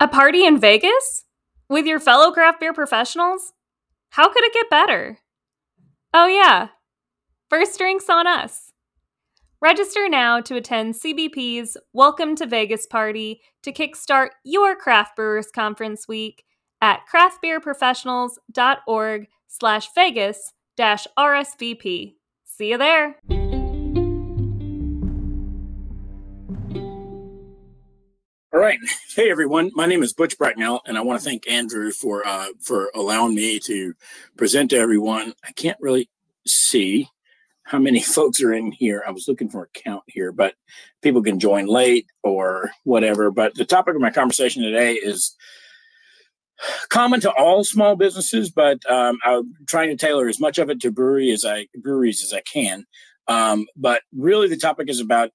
A party in Vegas? With your fellow craft beer professionals? How could it get better? Oh, yeah. First drinks on us. Register now to attend CBP's Welcome to Vegas party to kickstart your craft brewers conference week at craftbeerprofessionals.org slash Vegas dash RSVP. See you there. All right. Hey, everyone. My name is Butch Bracknell, and I want to thank Andrew for uh, for allowing me to present to everyone. I can't really see how many folks are in here. I was looking for a count here, but people can join late or whatever. But the topic of my conversation today is common to all small businesses, but um, I'm trying to tailor as much of it to brewery as I breweries as I can. Um, but really, the topic is about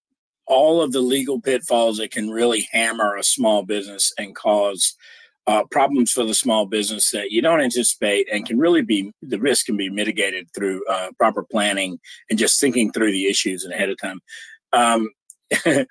all of the legal pitfalls that can really hammer a small business and cause uh, problems for the small business that you don't anticipate and can really be the risk can be mitigated through uh, proper planning and just thinking through the issues ahead of time. Um,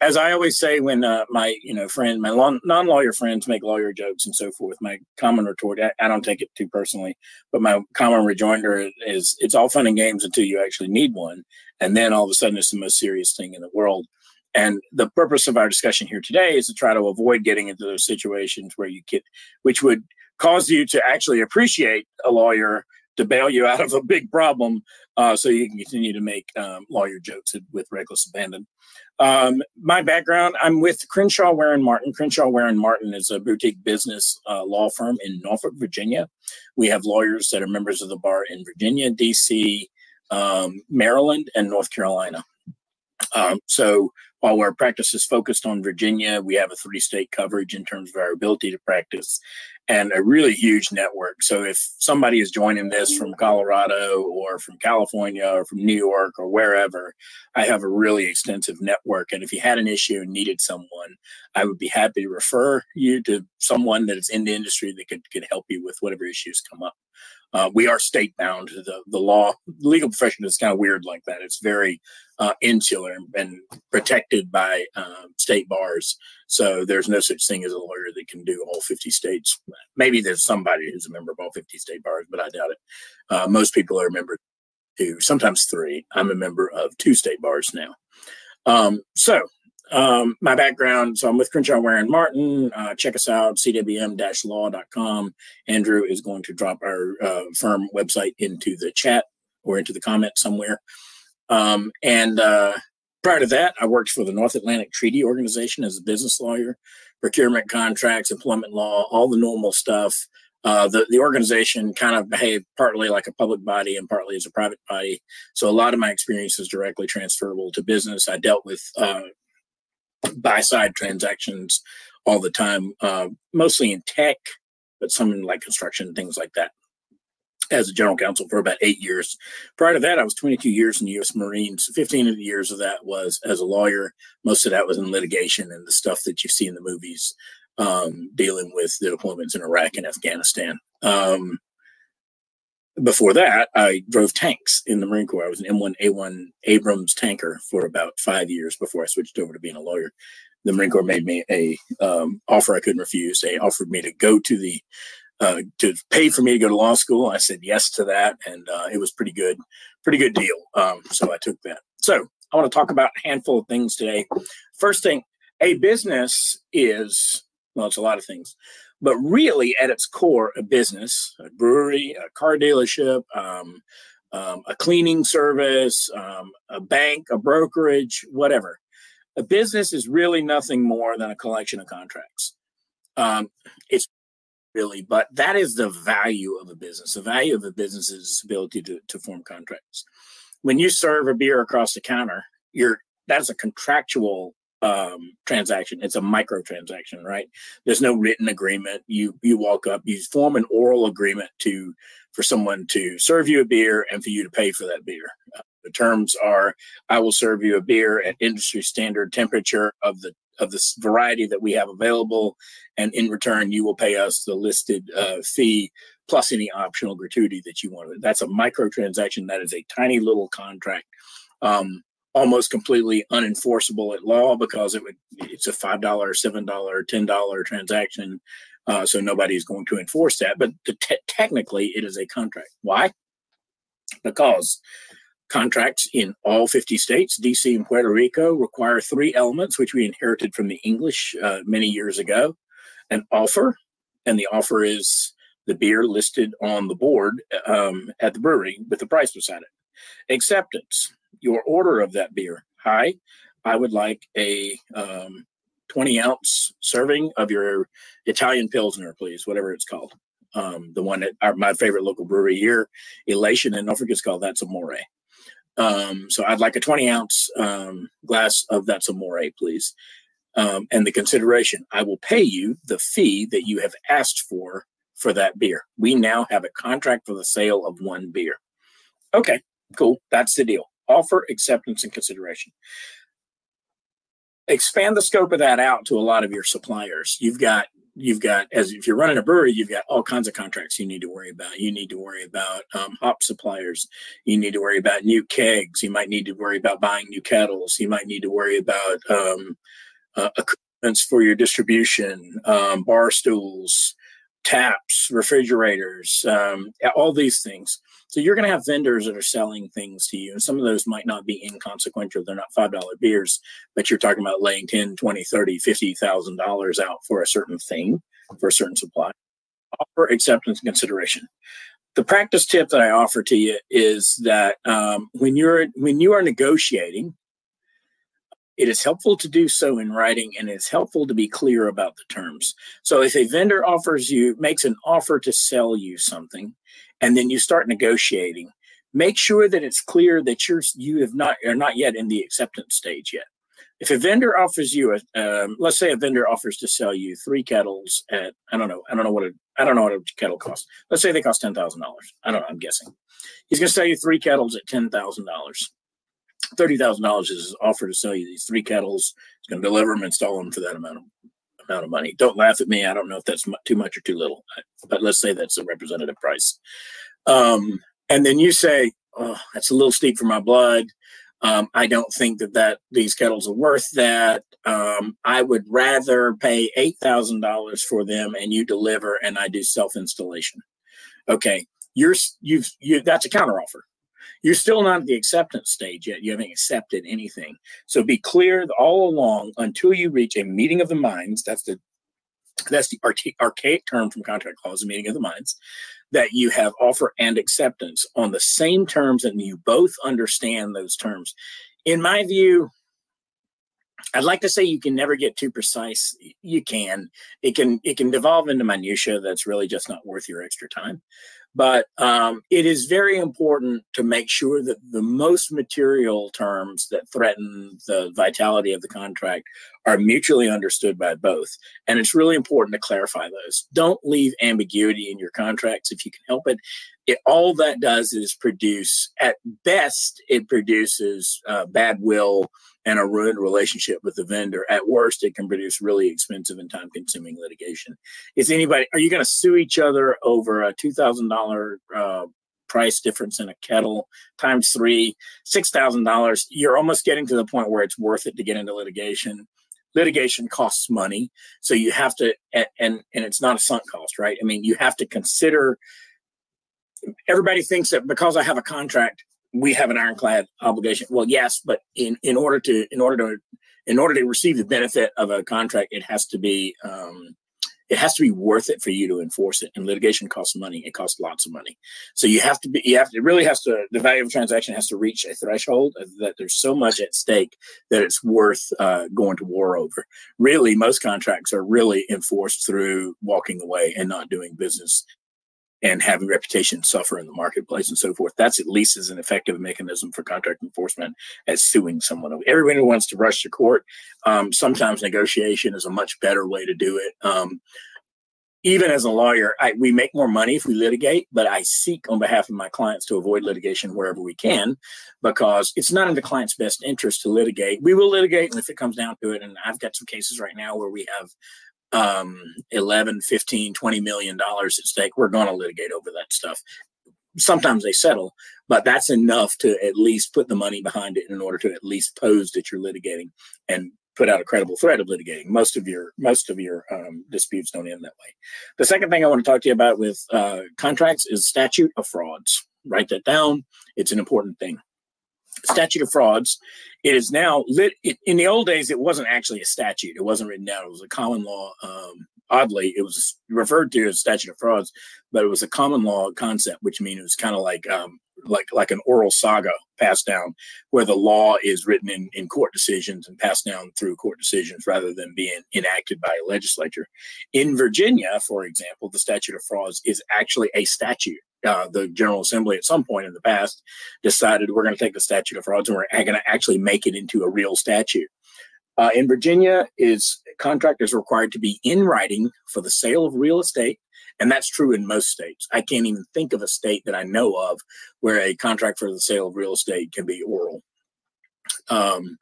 as I always say when uh, my you know friend my non-lawyer friends make lawyer jokes and so forth, my common retort I, I, don't take it too personally, but my common rejoinder is it's all fun and games until you actually need one, and then all of a sudden it's the most serious thing in the world. And the purpose of our discussion here today is to try to avoid getting into those situations where you get, which would cause you to actually appreciate a lawyer to bail you out of a big problem uh, so you can continue to make um, lawyer jokes with reckless abandon. Um, my background, I'm with Crenshaw, Ware Martin. Crenshaw, Ware Martin is a boutique business uh, law firm in Norfolk, Virginia. We have lawyers that are members of the bar in Virginia, D.C., um, Maryland, and North Carolina. Um, so while our practice is focused on Virginia, we have a three state coverage in terms of our ability to practice and a really huge network. So if somebody is joining this from Colorado or from California or from New York or wherever, I have a really extensive network. And if you had an issue and needed someone, I would be happy to refer you to someone that is in the industry that could, could help you with whatever issues come up. Uh, we are state bound. The the law, legal profession is kind of weird like that. It's very uh, insular and protected by uh, state bars. So there's no such thing as a lawyer that can do all 50 states. Maybe there's somebody who's a member of all 50 state bars, but I doubt it. Uh, most people are a member two, sometimes three. I'm a member of two state bars now. Um, so um, my background, so I'm with Crenshaw Ware Martin. Uh, check us out, cwm-law.com. Andrew is going to drop our uh, firm website into the chat or into the comment somewhere. Um, and uh, prior to that, I worked for the North Atlantic Treaty Organization as a business lawyer, procurement contracts, employment law, all the normal stuff. Uh, the, the organization kind of behaved partly like a public body and partly as a private body. So a lot of my experience is directly transferable to business. I dealt with uh, buy side transactions all the time, uh, mostly in tech, but some in like construction, things like that. As a general counsel for about eight years. Prior to that, I was 22 years in the U.S. Marines. 15 of the years of that was as a lawyer. Most of that was in litigation and the stuff that you see in the movies, um, dealing with the deployments in Iraq and Afghanistan. Um, before that, I drove tanks in the Marine Corps. I was an M1A1 Abrams tanker for about five years before I switched over to being a lawyer. The Marine Corps made me a um, offer I couldn't refuse. They offered me to go to the uh, to pay for me to go to law school. I said yes to that, and uh, it was pretty good, pretty good deal. Um, so I took that. So I want to talk about a handful of things today. First thing, a business is well, it's a lot of things but really at its core, a business, a brewery, a car dealership, um, um, a cleaning service, um, a bank, a brokerage, whatever. A business is really nothing more than a collection of contracts. Um, it's really, but that is the value of a business. The value of a business is its ability to, to form contracts. When you serve a beer across the counter, you're that's a contractual um, transaction. It's a micro transaction, right? There's no written agreement. You you walk up, you form an oral agreement to for someone to serve you a beer and for you to pay for that beer. Uh, the terms are: I will serve you a beer at industry standard temperature of the of this variety that we have available, and in return, you will pay us the listed uh, fee plus any optional gratuity that you want. That's a micro transaction. That is a tiny little contract. Um, almost completely unenforceable at law because it would it's a five dollar, seven dollar, ten dollar transaction, uh, so nobody's going to enforce that. But te- technically, it is a contract. Why? Because contracts in all 50 states, DC and Puerto Rico, require three elements, which we inherited from the English uh, many years ago an offer, and the offer is the beer listed on the board um, at the brewery with the price beside it. Acceptance, your order of that beer. Hi, I would like a um, 20 ounce serving of your Italian Pilsner, please, whatever it's called. Um, the one that our, my favorite local brewery here, Elation, don't forget it's called That's a Amore. Um, so I'd like a 20 ounce um, glass of That's Amore, please. Um, and the consideration, I will pay you the fee that you have asked for for that beer. We now have a contract for the sale of one beer. Okay, cool. That's the deal. Offer, acceptance, and consideration. Expand the scope of that out to a lot of your suppliers. You've got you've got as if you're running a brewery you've got all kinds of contracts you need to worry about. You need to worry about um, hop suppliers. You need to worry about new kegs. You might need to worry about buying new kettles. You might need to worry about um, uh, equipments for your distribution um, bar stools taps refrigerators um, all these things so you're going to have vendors that are selling things to you and some of those might not be inconsequential they're not five dollar beers but you're talking about laying 10 20 30 50 thousand dollars out for a certain thing for a certain supply. Offer acceptance and consideration. The practice tip that i offer to you is that um, when you're when you are negotiating it is helpful to do so in writing and it's helpful to be clear about the terms. So if a vendor offers you makes an offer to sell you something and then you start negotiating. Make sure that it's clear that you're you have not are not yet in the acceptance stage yet. If a vendor offers you a um, let's say a vendor offers to sell you three kettles at i don't know i don't know what a i don't know what a kettle costs. Let's say they cost $10000 i don't know i'm guessing. He's going to sell you three kettles at $10000 $30000 is his offer to sell you these three kettles. He's going to deliver them install them for that amount of amount of money. Don't laugh at me. I don't know if that's too much or too little, but let's say that's a representative price. Um, and then you say, "Oh, that's a little steep for my blood. Um, I don't think that that these kettles are worth that. Um, I would rather pay eight thousand dollars for them, and you deliver, and I do self installation." Okay, you're you've you that's a counteroffer. You're still not at the acceptance stage yet. You haven't accepted anything. So be clear all along until you reach a meeting of the minds. That's the that's the archaic term from contract clause, the meeting of the minds, that you have offer and acceptance on the same terms and you both understand those terms. In my view, I'd like to say you can never get too precise. You can. It can it can devolve into minutia that's really just not worth your extra time. But um, it is very important to make sure that the most material terms that threaten the vitality of the contract are mutually understood by both. And it's really important to clarify those. Don't leave ambiguity in your contracts if you can help it. It all that does is produce, at best, it produces uh, bad will and a ruined relationship with the vendor. At worst, it can produce really expensive and time consuming litigation. Is anybody, are you going to sue each other over a $2,000 uh, price difference in a kettle times three, $6,000? You're almost getting to the point where it's worth it to get into litigation. Litigation costs money. So you have to, and, and it's not a sunk cost, right? I mean, you have to consider everybody thinks that because I have a contract, we have an ironclad obligation. Well, yes, but in in order to in order to in order to receive the benefit of a contract, it has to be um, it has to be worth it for you to enforce it. And litigation costs money. It costs lots of money. So you have to be you have to it really has to the value of a transaction has to reach a threshold that there's so much at stake that it's worth uh, going to war over. Really, most contracts are really enforced through walking away and not doing business and having reputation suffer in the marketplace and so forth. That's at least as an effective mechanism for contract enforcement as suing someone. Everybody wants to rush to court. Um, sometimes negotiation is a much better way to do it. Um, even as a lawyer, I, we make more money if we litigate, but I seek on behalf of my clients to avoid litigation wherever we can because it's not in the client's best interest to litigate. We will litigate, if it comes down to it, and I've got some cases right now where we have um 11 15 20 million dollars at stake we're going to litigate over that stuff sometimes they settle, but that's enough to at least put the money behind it in order to at least pose that you're litigating and put out a credible threat of litigating. Most of your most of your um, disputes don't end that way. The second thing I want to talk to you about with uh, contracts is statute of frauds. Write that down. It's an important thing. Statute of frauds. It is now lit. It, in the old days, it wasn't actually a statute. It wasn't written down. It was a common law. Um, oddly, it was referred to as statute of frauds, but it was a common law concept, which means it was kind of like um, like like an oral saga passed down where the law is written in, in court decisions and passed down through court decisions rather than being enacted by a legislature in virginia for example the statute of frauds is actually a statute uh, the general assembly at some point in the past decided we're going to take the statute of frauds and we're going to actually make it into a real statute uh, in virginia is contractors required to be in writing for the sale of real estate and that's true in most states. I can't even think of a state that I know of where a contract for the sale of real estate can be oral. Um,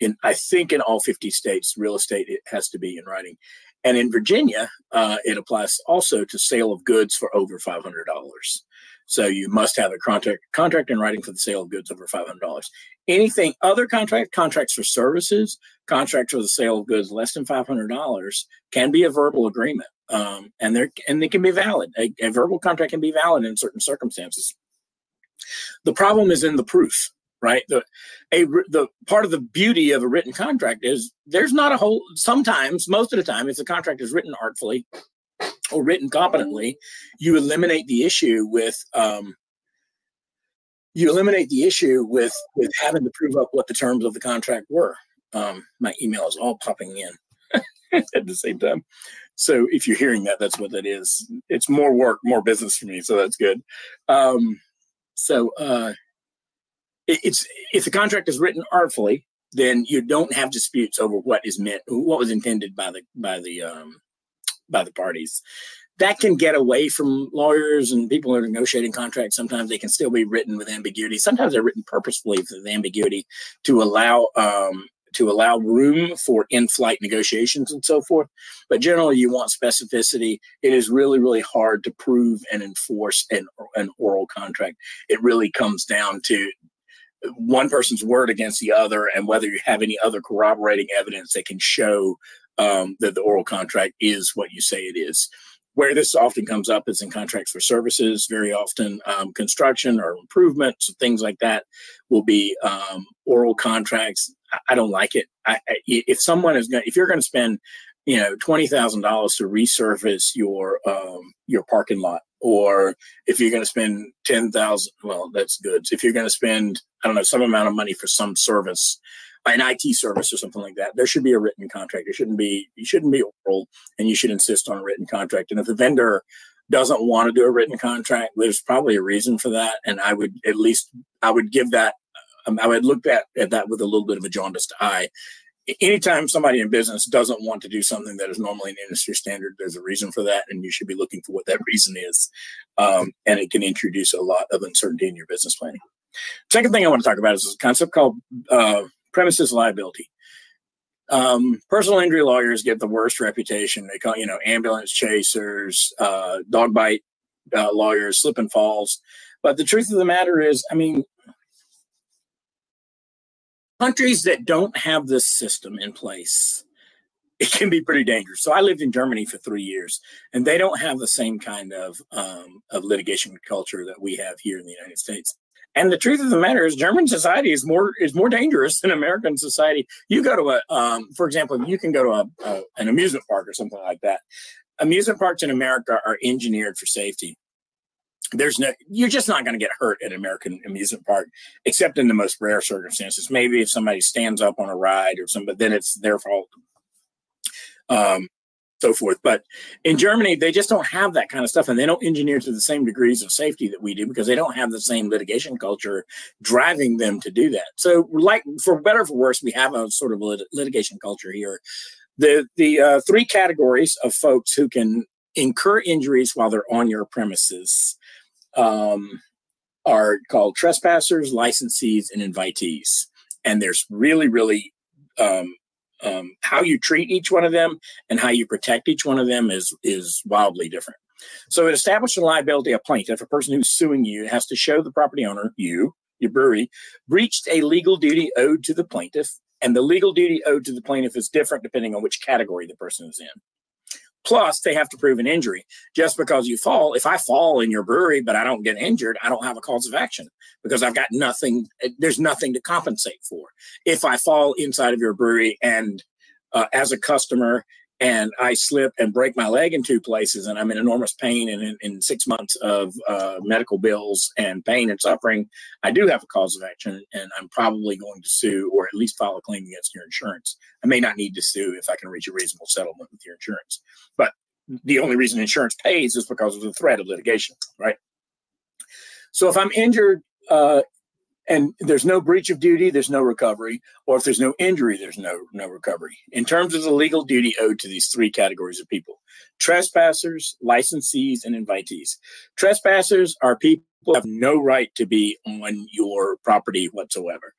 in I think in all 50 states, real estate it has to be in writing. And in Virginia, uh, it applies also to sale of goods for over $500. So you must have a contract contract in writing for the sale of goods over $500. Anything other contract, contracts for services, contracts for the sale of goods less than $500 can be a verbal agreement um, and they and they can be valid. A, a, verbal contract can be valid in certain circumstances. The problem is in the proof, right? The a the part of the beauty of a written contract is there's not a whole. Sometimes, most of the time, if the contract is written artfully or written competently, you eliminate the issue with. Um, you eliminate the issue with with having to prove up what the terms of the contract were. Um, my email is all popping in at the same time. So if you're hearing that, that's what that is. It's more work, more business for me. So that's good. Um, so uh, it, it's if the contract is written artfully, then you don't have disputes over what is meant, what was intended by the by the um, by the parties. That can get away from lawyers and people who are negotiating contracts. Sometimes they can still be written with ambiguity. Sometimes they're written purposefully with ambiguity to allow um, to allow room for in-flight negotiations and so forth. But generally, you want specificity. It is really, really hard to prove and enforce an, an oral contract. It really comes down to one person's word against the other and whether you have any other corroborating evidence that can show um, that the oral contract is what you say it is. Where this often comes up is in contracts for services. Very often, um, construction or improvements, things like that, will be um, oral contracts. I, I, don't like it. I, I, if someone is going, if you're going to spend, you know, twenty thousand dollars to resurface your um, your parking lot, or if you're going to spend ten thousand, well, that's good. If you're going to spend, I don't know, some amount of money for some service, an IT service or something like that, there should be a written contract. It shouldn't be you shouldn't be oral, and you should insist on a written contract. And if the vendor doesn't want to do a written contract, there's probably a reason for that. And I would at least I would give that um, I would look at, at that with a little bit of a jaundiced eye. Anytime somebody in business doesn't want to do something that is normally an industry standard, there's a reason for that, and you should be looking for what that reason is. Um, and it can introduce a lot of uncertainty in your business planning. Second thing I want to talk about is a concept called uh, premises liability. Um, personal injury lawyers get the worst reputation. They call you know ambulance chasers, uh, dog bite uh, lawyers, slip and falls. But the truth of the matter is, I mean, countries that don't have this system in place, it can be pretty dangerous. So I lived in Germany for three years, and they don't have the same kind of um, of litigation culture that we have here in the United States. And the truth of the matter is, German society is more is more dangerous than American society. You go to a, um, for example, you can go to a, a, an amusement park or something like that. Amusement parks in America are engineered for safety. There's no, you're just not going to get hurt at an American amusement park, except in the most rare circumstances. Maybe if somebody stands up on a ride or something, but then it's their fault. Um, so forth. But in Germany, they just don't have that kind of stuff, and they don't engineer to the same degrees of safety that we do because they don't have the same litigation culture driving them to do that. So, like for better or for worse, we have a sort of lit- litigation culture here. The the uh, three categories of folks who can incur injuries while they're on your premises um, are called trespassers, licensees, and invitees. And there's really, really um, um, how you treat each one of them and how you protect each one of them is is wildly different. So it established liability of plaintiff, a person who's suing you, has to show the property owner, you, your brewery, breached a legal duty owed to the plaintiff. And the legal duty owed to the plaintiff is different depending on which category the person is in. Plus, they have to prove an injury. Just because you fall, if I fall in your brewery, but I don't get injured, I don't have a cause of action because I've got nothing, there's nothing to compensate for. If I fall inside of your brewery and uh, as a customer and I slip and break my leg in two places, and I'm in enormous pain and in, in six months of uh, medical bills and pain and suffering, I do have a cause of action, and I'm probably going to sue or at least file a claim against your insurance. I may not need to sue if I can reach a reasonable settlement with your insurance, but the only reason insurance pays is because of the threat of litigation, right? So if I'm injured uh, and there's no breach of duty there's no recovery or if there's no injury there's no no recovery in terms of the legal duty owed to these three categories of people trespassers licensees and invitees trespassers are people who have no right to be on your property whatsoever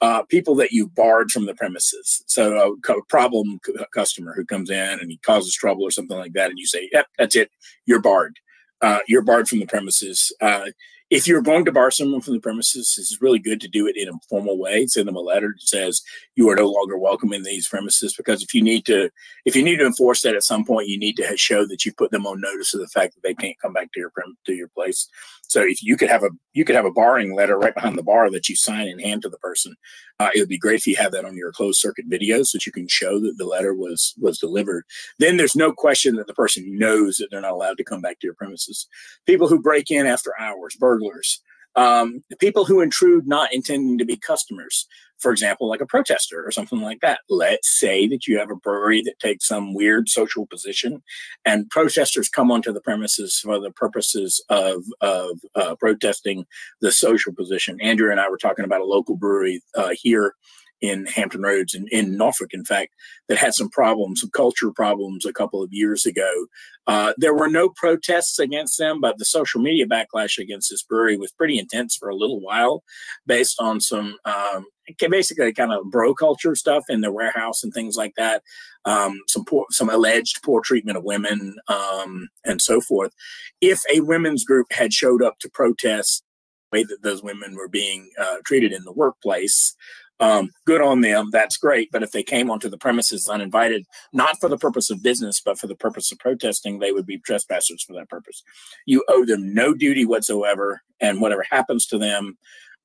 uh, people that you barred from the premises. So a problem customer who comes in and he causes trouble or something like that, and you say, "Yep, that's it, you're barred. Uh, you're barred from the premises." Uh, if you're going to bar someone from the premises, it's really good to do it in a formal way. Send them a letter that says you are no longer welcome in these premises. Because if you need to, if you need to enforce that at some point, you need to show that you put them on notice of the fact that they can't come back to your to your place. So if you could have a you could have a barring letter right behind the bar that you sign and hand to the person. Uh, it would be great if you have that on your closed circuit video so that you can show that the letter was was delivered. Then there's no question that the person knows that they're not allowed to come back to your premises. People who break in after hours, burglars, um, people who intrude not intending to be customers, for example, like a protester or something like that. Let's say that you have a brewery that takes some weird social position and protesters come onto the premises for the purposes of, of uh, protesting the social position. Andrew and I were talking about a local brewery uh, here in Hampton Roads and in, in Norfolk, in fact, that had some problems, some culture problems a couple of years ago. Uh, there were no protests against them, but the social media backlash against this brewery was pretty intense for a little while, based on some um, basically kind of bro culture stuff in the warehouse and things like that. Um, some poor, some alleged poor treatment of women um, and so forth. If a women's group had showed up to protest the way that those women were being uh, treated in the workplace, um, good on them. That's great. But if they came onto the premises uninvited, not for the purpose of business, but for the purpose of protesting, they would be trespassers for that purpose. You owe them no duty whatsoever. And whatever happens to them,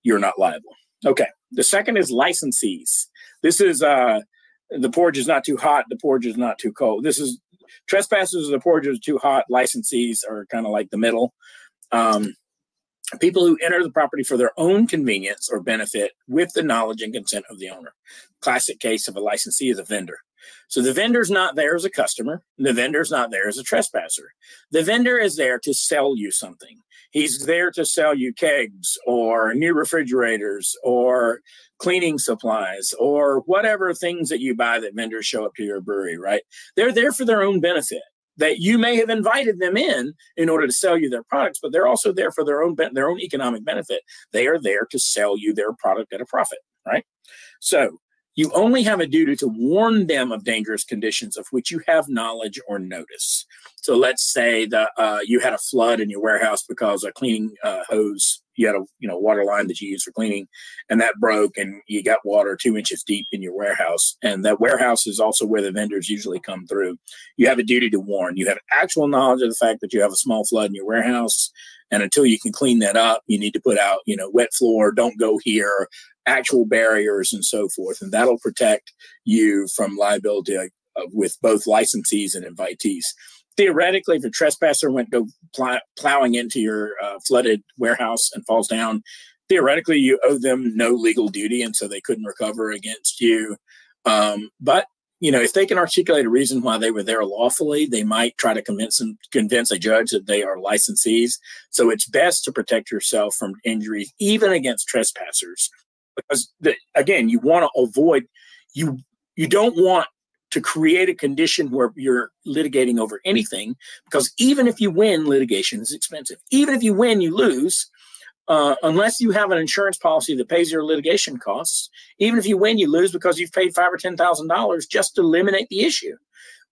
you're not liable. Okay. The second is licensees. This is uh, the porridge is not too hot, the porridge is not too cold. This is trespassers, the porridge is too hot. Licensees are kind of like the middle. Um, people who enter the property for their own convenience or benefit with the knowledge and consent of the owner. Classic case of a licensee is a vendor. So the vendor's not there as a customer. The vendor's not there as a trespasser. The vendor is there to sell you something. He's there to sell you kegs or new refrigerators or cleaning supplies or whatever things that you buy that vendors show up to your brewery, right? They're there for their own benefit that you may have invited them in in order to sell you their products, but they're also there for their own their own economic benefit. They are there to sell you their product at a profit, right? So you only have a duty to warn them of dangerous conditions of which you have knowledge or notice. So let's say that uh, you had a flood in your warehouse because a cleaning uh, hose, you had a you know water line that you use for cleaning, and that broke, and you got water two inches deep in your warehouse. And that warehouse is also where the vendors usually come through. You have a duty to warn. You have actual knowledge of the fact that you have a small flood in your warehouse. And until you can clean that up, you need to put out, you know, wet floor, don't go here, actual barriers and so forth. And that'll protect you from liability uh, with both licensees and invitees. Theoretically, if a trespasser went go pl- plowing into your uh, flooded warehouse and falls down, theoretically you owe them no legal duty, and so they couldn't recover against you. Um, but you know, if they can articulate a reason why they were there lawfully, they might try to convince them, convince a judge that they are licensees. So it's best to protect yourself from injuries, even against trespassers, because the, again, you want to avoid you you don't want to create a condition where you're litigating over anything because even if you win litigation is expensive. Even if you win you lose uh, unless you have an insurance policy that pays your litigation costs. Even if you win you lose because you've paid five or ten thousand dollars just to eliminate the issue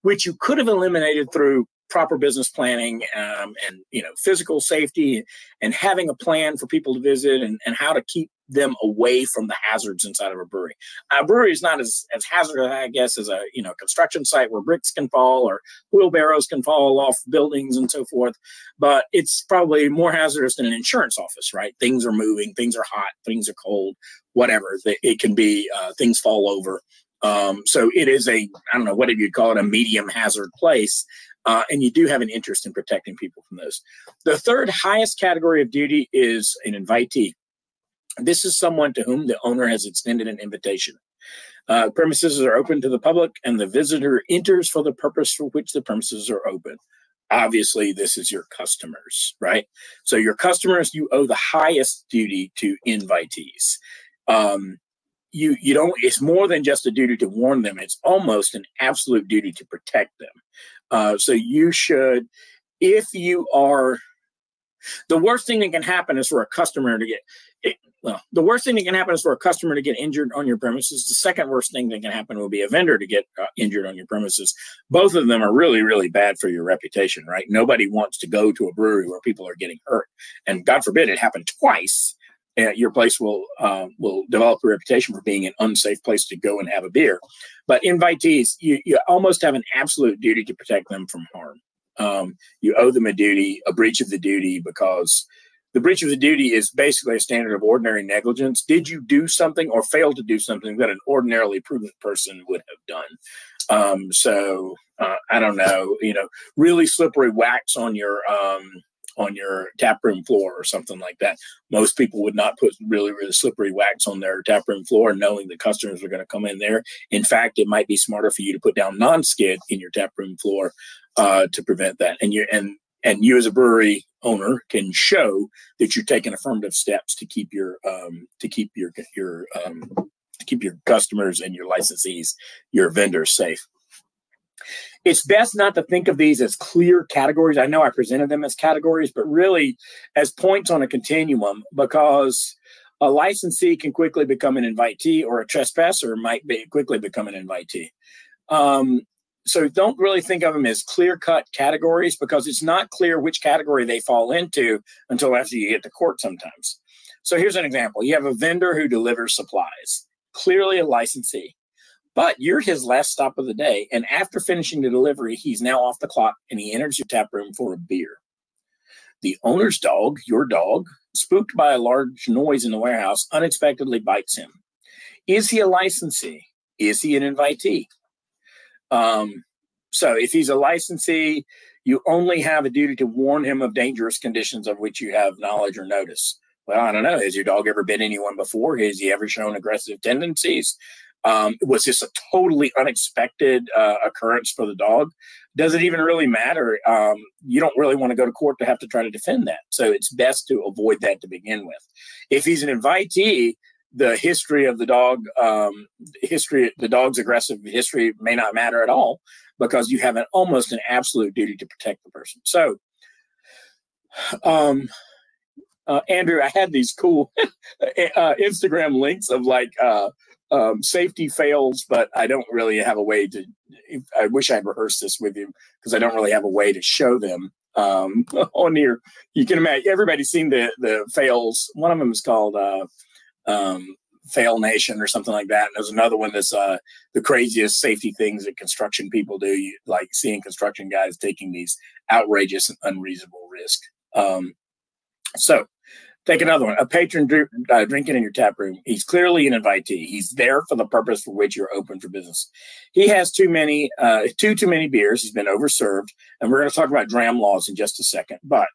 which you could have eliminated through proper business planning um, and you know physical safety and having a plan for people to visit and, and how to keep them away from the hazards inside of a brewery. A brewery is not as, as hazardous, I guess, as a you know construction site where bricks can fall or wheelbarrows can fall off buildings and so forth. But it's probably more hazardous than an insurance office, right? Things are moving, things are hot, things are cold, whatever. It can be uh, things fall over. Um, so it is a I don't know what you'd call it a medium hazard place. Uh, and you do have an interest in protecting people from those. The third highest category of duty is an invitee. This is someone to whom the owner has extended an invitation. Uh, premises are open to the public, and the visitor enters for the purpose for which the premises are open. Obviously, this is your customers, right? So, your customers, you owe the highest duty to invitees. Um, you you don't. It's more than just a duty to warn them. It's almost an absolute duty to protect them. Uh, so, you should, if you are the worst thing that can happen is for a customer to get it, well, the worst thing that can happen is for a customer to get injured on your premises. The second worst thing that can happen will be a vendor to get uh, injured on your premises. Both of them are really, really bad for your reputation, right? Nobody wants to go to a brewery where people are getting hurt, and God forbid it happened twice. Uh, your place will uh, will develop a reputation for being an unsafe place to go and have a beer. But invitees, you, you almost have an absolute duty to protect them from harm. Um, you owe them a duty, a breach of the duty, because the breach of the duty is basically a standard of ordinary negligence. Did you do something or fail to do something that an ordinarily prudent person would have done? Um, so uh, I don't know, you know, really slippery wax on your um, on your tap room floor or something like that. Most people would not put really, really slippery wax on their tap room floor, knowing the customers are going to come in there. In fact, it might be smarter for you to put down non-skid in your tap room floor uh, to prevent that. And you and and you as a brewery owner can show that you're taking affirmative steps to keep your um, to keep your your um, to keep your customers and your licensees, your vendors safe. It's best not to think of these as clear categories. I know I presented them as categories, but really as points on a continuum because a licensee can quickly become an invitee or a trespasser might be quickly become an invitee. Um, so don't really think of them as clear cut categories because it's not clear which category they fall into until after you get to court sometimes. So here's an example you have a vendor who delivers supplies, clearly a licensee, but you're his last stop of the day. And after finishing the delivery, he's now off the clock and he enters your tap room for a beer. The owner's dog, your dog, spooked by a large noise in the warehouse, unexpectedly bites him. Is he a licensee? Is he an invitee? Um, so if he's a licensee, you only have a duty to warn him of dangerous conditions of which you have knowledge or notice. Well, I don't know. Has your dog ever bit anyone before? Has he ever shown aggressive tendencies? Um, was this a totally unexpected uh, occurrence for the dog? Does it even really matter? Um, you don't really want to go to court to have to try to defend that. So it's best to avoid that to begin with. If he's an invitee, the history of the dog, um, history, the dog's aggressive history may not matter at all because you have an almost an absolute duty to protect the person. So, um, uh, Andrew, I had these cool uh, Instagram links of like uh, um, safety fails, but I don't really have a way to. I wish i had rehearsed this with you because I don't really have a way to show them um, on here. You can imagine everybody's seen the the fails. One of them is called uh, um, Fail Nation or something like that. And there's another one that's uh, the craziest safety things that construction people do, you, like seeing construction guys taking these outrageous and unreasonable risk. Um, so take another one. A patron dr- uh, drinking in your tap room. He's clearly an invitee. He's there for the purpose for which you're open for business. He has too many, uh, too too many beers. He's been overserved, and we're going to talk about dram laws in just a second. But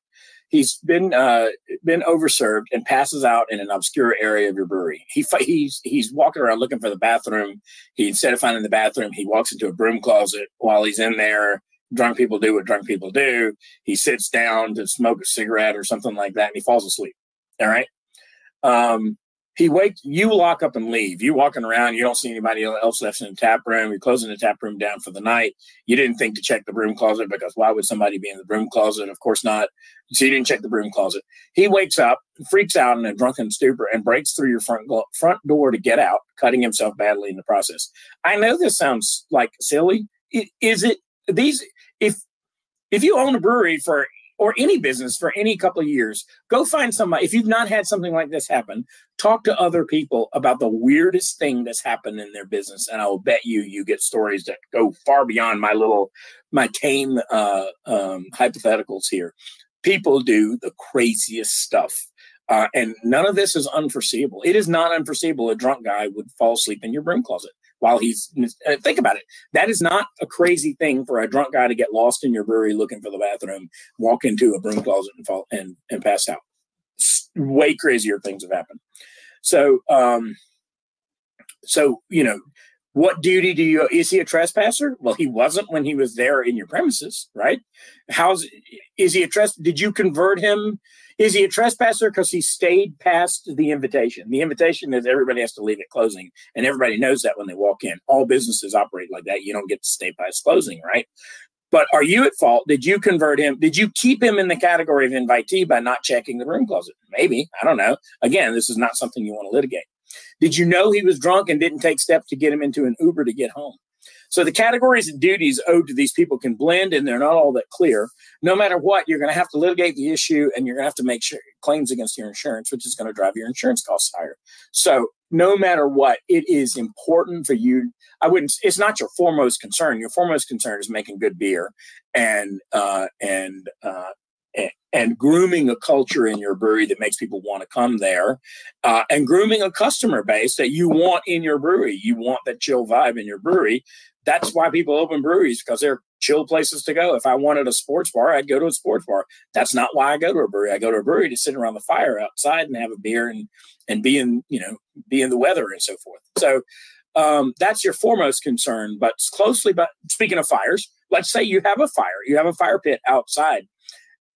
he's been uh, been overserved and passes out in an obscure area of your brewery. He he's he's walking around looking for the bathroom. He instead of finding the bathroom, he walks into a broom closet while he's in there. Drunk people do what drunk people do. He sits down to smoke a cigarette or something like that, and he falls asleep. All right. Um, he wakes you lock up and leave. You walking around you don't see anybody else left in the tap room. You're closing the tap room down for the night. You didn't think to check the broom closet because why would somebody be in the broom closet? Of course not. So you didn't check the broom closet. He wakes up freaks out in a drunken stupor and breaks through your front front door to get out cutting himself badly in the process. I know this sounds like silly. Is it these if If you own a brewery for or any business for any couple of years, go find somebody. If you've not had something like this happen, talk to other people about the weirdest thing that's happened in their business, and I will bet you you get stories that go far beyond my little my tame uh, um, hypotheticals here. People do the craziest stuff. Uh, and none of this is unforeseeable. It is not unforeseeable. A drunk guy would fall asleep in your broom closet while he's uh, think about it. That is not a crazy thing for a drunk guy to get lost in your brewery looking for the bathroom walk into a broom closet and fall and, and pass out. Way crazier things have happened. So um so you know what duty do you is he a trespasser? Well he wasn't when he was there in your premises right? How's is he a tres did you convert him is he a trespasser because he stayed past the invitation? The invitation is everybody has to leave at closing, and everybody knows that when they walk in. All businesses operate like that. You don't get to stay past closing, right? But are you at fault? Did you convert him? Did you keep him in the category of invitee by not checking the room closet? Maybe. I don't know. Again, this is not something you want to litigate. Did you know he was drunk and didn't take steps to get him into an Uber to get home? So the categories and duties owed to these people can blend and they're not all that clear. No matter what, you're going to have to litigate the issue and you're going to have to make sure claims against your insurance, which is going to drive your insurance costs higher. So no matter what, it is important for you. I wouldn't. It's not your foremost concern. Your foremost concern is making good beer and uh, and uh, and, grooming a culture in your brewery that makes people want to come there, uh, and grooming a customer base that you want in your brewery. You want that chill vibe in your brewery, that's why people open breweries because they're chill places to go. If I wanted a sports bar, I'd go to a sports bar. That's not why I go to a brewery. I go to a brewery to sit around the fire outside and have a beer and and be in you know be in the weather and so forth. So um, that's your foremost concern. But closely, but speaking of fires, let's say you have a fire, you have a fire pit outside.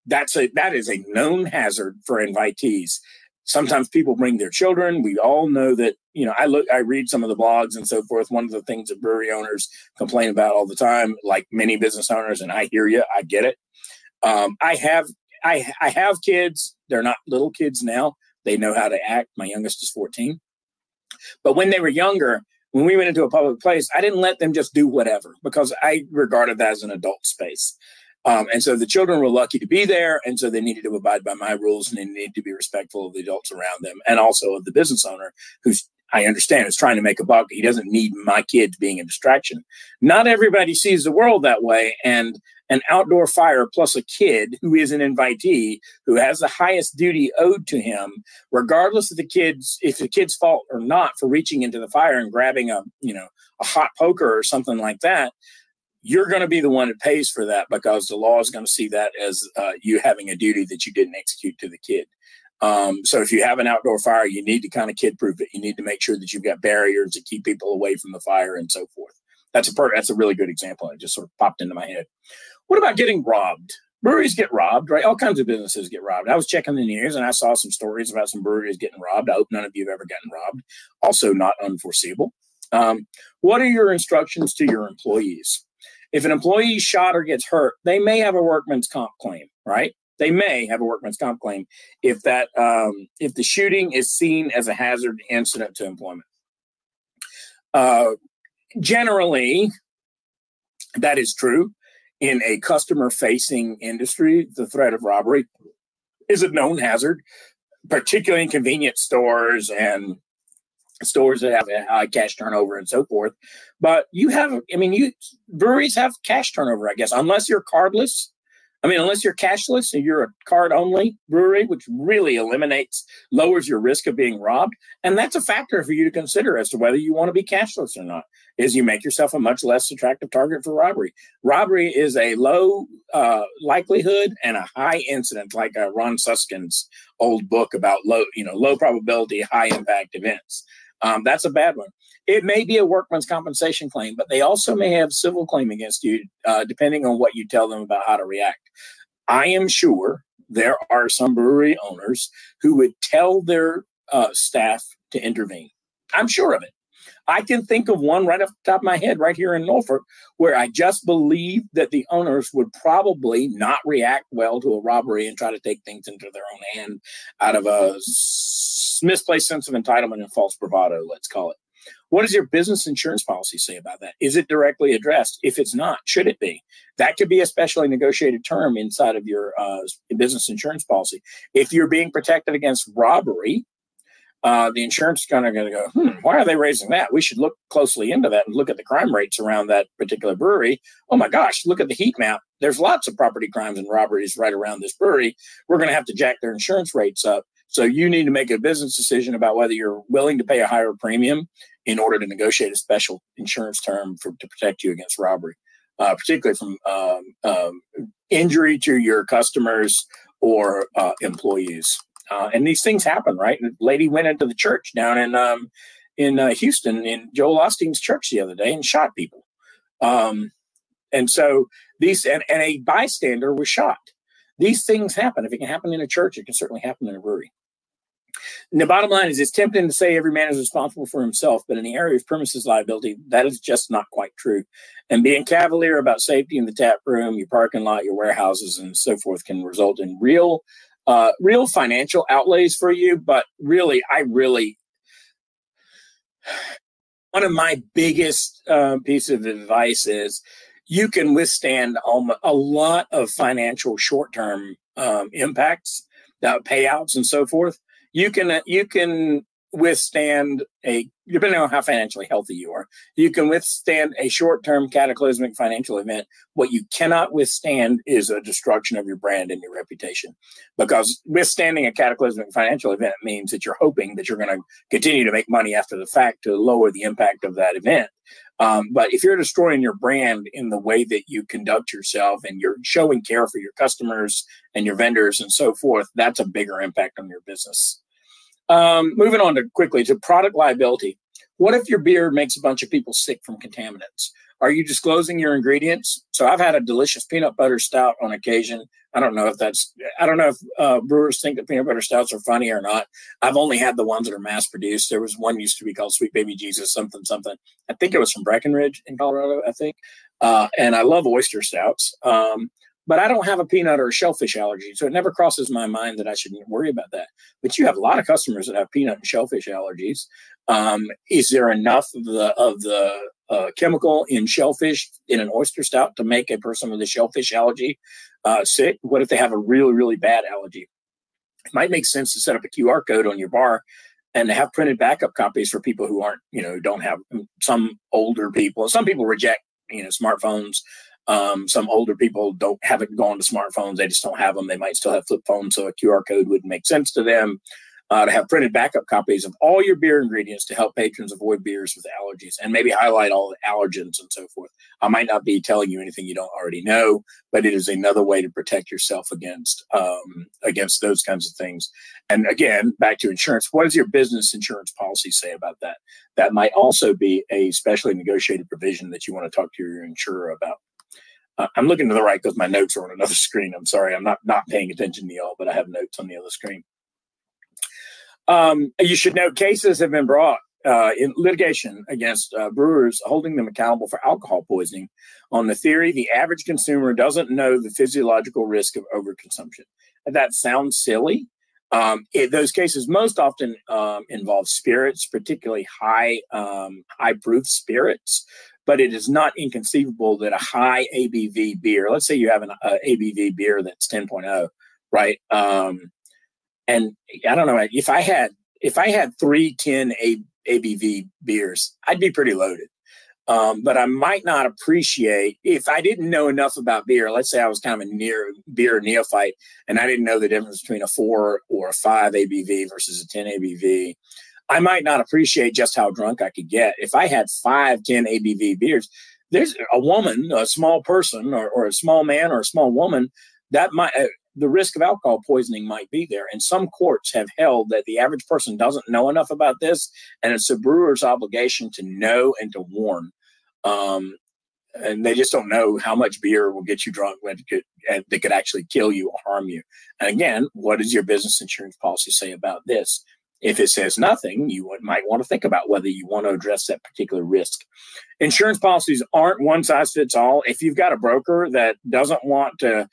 That's a that is a known hazard for invitees. Sometimes people bring their children. We all know that you know i look i read some of the blogs and so forth. One of the things that brewery owners complain about all the time like many business owners and i hear you i get it. Um, i have i i have kids. They're not little kids now. They know how to act. My youngest is 14 but when they were younger when we went into a public place i didn't let them just do whatever because i regarded that as an adult space um, and so the children were lucky to be there. And so they needed to abide by my rules and they needed to be respectful of the adults around them and also of the business owner who's, I understand, is trying to make a buck. He doesn't need my kids being a distraction. Not everybody sees the world that way. And an outdoor fire plus a kid who is an invitee who has the highest duty owed to him, regardless of the kids, if the kid's fault or not for reaching into the fire and grabbing a, you know, a hot poker or something like that you're going to be the one that pays for that because the law is going to see that as uh, you having a duty that you didn't execute to the kid. Um, so if you have an outdoor fire, you need to kind of kid proof it. You need to make sure that you've got barriers to keep people away from the fire and so forth. That's a part. That's a really good example. It just sort of popped into my head. What about getting robbed? Breweries get robbed, right? All kinds of businesses get robbed. I was checking the news and I saw some stories about some breweries getting robbed. I hope none of you have ever gotten robbed. Also, not unforeseeable. Um, what are your instructions to your employees? If an employee is shot or gets hurt, they may have a workman's comp claim, right? They may have a workman's comp claim if that um, if the shooting is seen as a hazard incident to employment. Uh, generally, that is true in a customer facing industry. The threat of robbery is a known hazard, particularly in convenience stores and stores that have a high cash turnover and so forth. But you have, I mean, you breweries have cash turnover, I guess, unless you're cardless. I mean, unless you're cashless and you're a card only brewery, which really eliminates, lowers your risk of being robbed. And that's a factor for you to consider as to whether you want to be cashless or not, is you make yourself a much less attractive target for robbery. Robbery is a low uh, likelihood and a high incident, like uh, Ron Suskind's old book about low, you know, low probability, high impact events. Um, that's a bad one. It may be a workman's compensation claim, but they also may have civil claim against you, uh, depending on what you tell them about how to react. I am sure there are some brewery owners who would tell their uh, staff to intervene. I'm sure of it. I can think of one right off the top of my head, right here in Norfolk, where I just believe that the owners would probably not react well to a robbery and try to take things into their own hand out of a misplaced sense of entitlement and false bravado, let's call it. What does your business insurance policy say about that? Is it directly addressed? If it's not, should it be? That could be a specially negotiated term inside of your uh, business insurance policy. If you're being protected against robbery, uh, the insurance kind of going to go, hmm, why are they raising that? We should look closely into that and look at the crime rates around that particular brewery. Oh my gosh, look at the heat map. There's lots of property crimes and robberies right around this brewery. We're going to have to jack their insurance rates up. So you need to make a business decision about whether you're willing to pay a higher premium in order to negotiate a special insurance term for, to protect you against robbery, uh, particularly from um, um, injury to your customers or uh, employees. Uh, and these things happen, right? And lady went into the church down in um, in uh, Houston in Joel Osteen's church the other day and shot people. Um, and so these and, and a bystander was shot. These things happen. If it can happen in a church, it can certainly happen in a brewery. And the bottom line is it's tempting to say every man is responsible for himself, but in the area of premises liability, that is just not quite true. And being cavalier about safety in the tap room, your parking lot, your warehouses, and so forth can result in real, uh, real financial outlays for you. But really, I really, one of my biggest uh, piece of advice is you can withstand a lot of financial short-term um, impacts, uh, payouts, and so forth you can you can withstand a depending on how financially healthy you are you can withstand a short-term cataclysmic financial event. What you cannot withstand is a destruction of your brand and your reputation because withstanding a cataclysmic financial event means that you're hoping that you're going to continue to make money after the fact to lower the impact of that event. Um, but if you're destroying your brand in the way that you conduct yourself and you're showing care for your customers and your vendors and so forth that's a bigger impact on your business um, moving on to quickly to product liability. What if your beer makes a bunch of people sick from contaminants? Are you disclosing your ingredients? So I've had a delicious peanut butter stout on occasion. I don't know if that's, I don't know if uh, brewers think that peanut butter stouts are funny or not. I've only had the ones that are mass produced. There was one used to be called Sweet Baby Jesus, something, something. I think it was from Breckenridge in Colorado, I think. Uh, and I love oyster stouts. Um, but I don't have a peanut or a shellfish allergy, so it never crosses my mind that I shouldn't worry about that. But you have a lot of customers that have peanut and shellfish allergies. Um, is there enough of the of the uh, chemical in shellfish in an oyster stout to make a person with a shellfish allergy uh, sick? What if they have a really really bad allergy? It might make sense to set up a QR code on your bar and have printed backup copies for people who aren't you know don't have some older people. Some people reject you know smartphones um, some older people don't haven't gone to smartphones; they just don't have them. They might still have flip phones, so a QR code wouldn't make sense to them. Uh, to have printed backup copies of all your beer ingredients to help patrons avoid beers with allergies and maybe highlight all the allergens and so forth. I might not be telling you anything you don't already know, but it is another way to protect yourself against um, against those kinds of things. And again, back to insurance. What does your business insurance policy say about that? That might also be a specially negotiated provision that you want to talk to your insurer about. I'm looking to the right because my notes are on another screen. I'm sorry, I'm not not paying attention to y'all, but I have notes on the other screen. Um, you should note cases have been brought uh, in litigation against uh, brewers holding them accountable for alcohol poisoning on the theory the average consumer doesn't know the physiological risk of overconsumption. That sounds silly. Um, it, those cases most often um, involve spirits, particularly high um, high proof spirits, but it is not inconceivable that a high ABV beer, let's say you have an uh, ABV beer that's 10.0, right? Um, and I don't know if I had if I had three 10 A, ABV beers, I'd be pretty loaded. Um, but I might not appreciate if I didn't know enough about beer. Let's say I was kind of a near beer neophyte, and I didn't know the difference between a four or a five ABV versus a 10 ABV. I might not appreciate just how drunk I could get. If I had five, 10 ABV beers, there's a woman, a small person, or, or a small man or a small woman, that might, uh, the risk of alcohol poisoning might be there. And some courts have held that the average person doesn't know enough about this, and it's a brewer's obligation to know and to warn. Um, and they just don't know how much beer will get you drunk when it could, and that could actually kill you or harm you. And again, what does your business insurance policy say about this? If it says nothing, you might want to think about whether you want to address that particular risk. Insurance policies aren't one size fits all. If you've got a broker that doesn't want to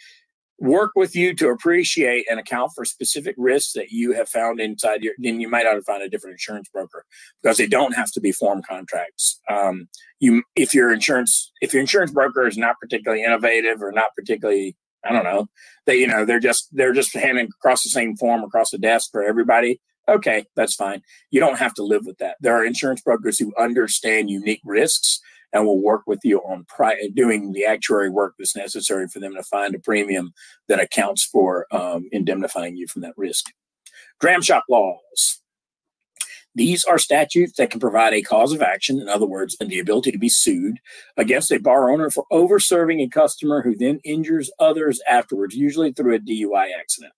work with you to appreciate and account for specific risks that you have found inside your then you might ought to find a different insurance broker because they don't have to be form contracts um, you if your insurance if your insurance broker is not particularly innovative or not particularly i don't know they you know they're just they're just handing across the same form across the desk for everybody okay that's fine you don't have to live with that there are insurance brokers who understand unique risks and will work with you on pri- doing the actuary work that's necessary for them to find a premium that accounts for um, indemnifying you from that risk. Dram shop laws. These are statutes that can provide a cause of action, in other words, and the ability to be sued against a bar owner for over serving a customer who then injures others afterwards, usually through a DUI accident.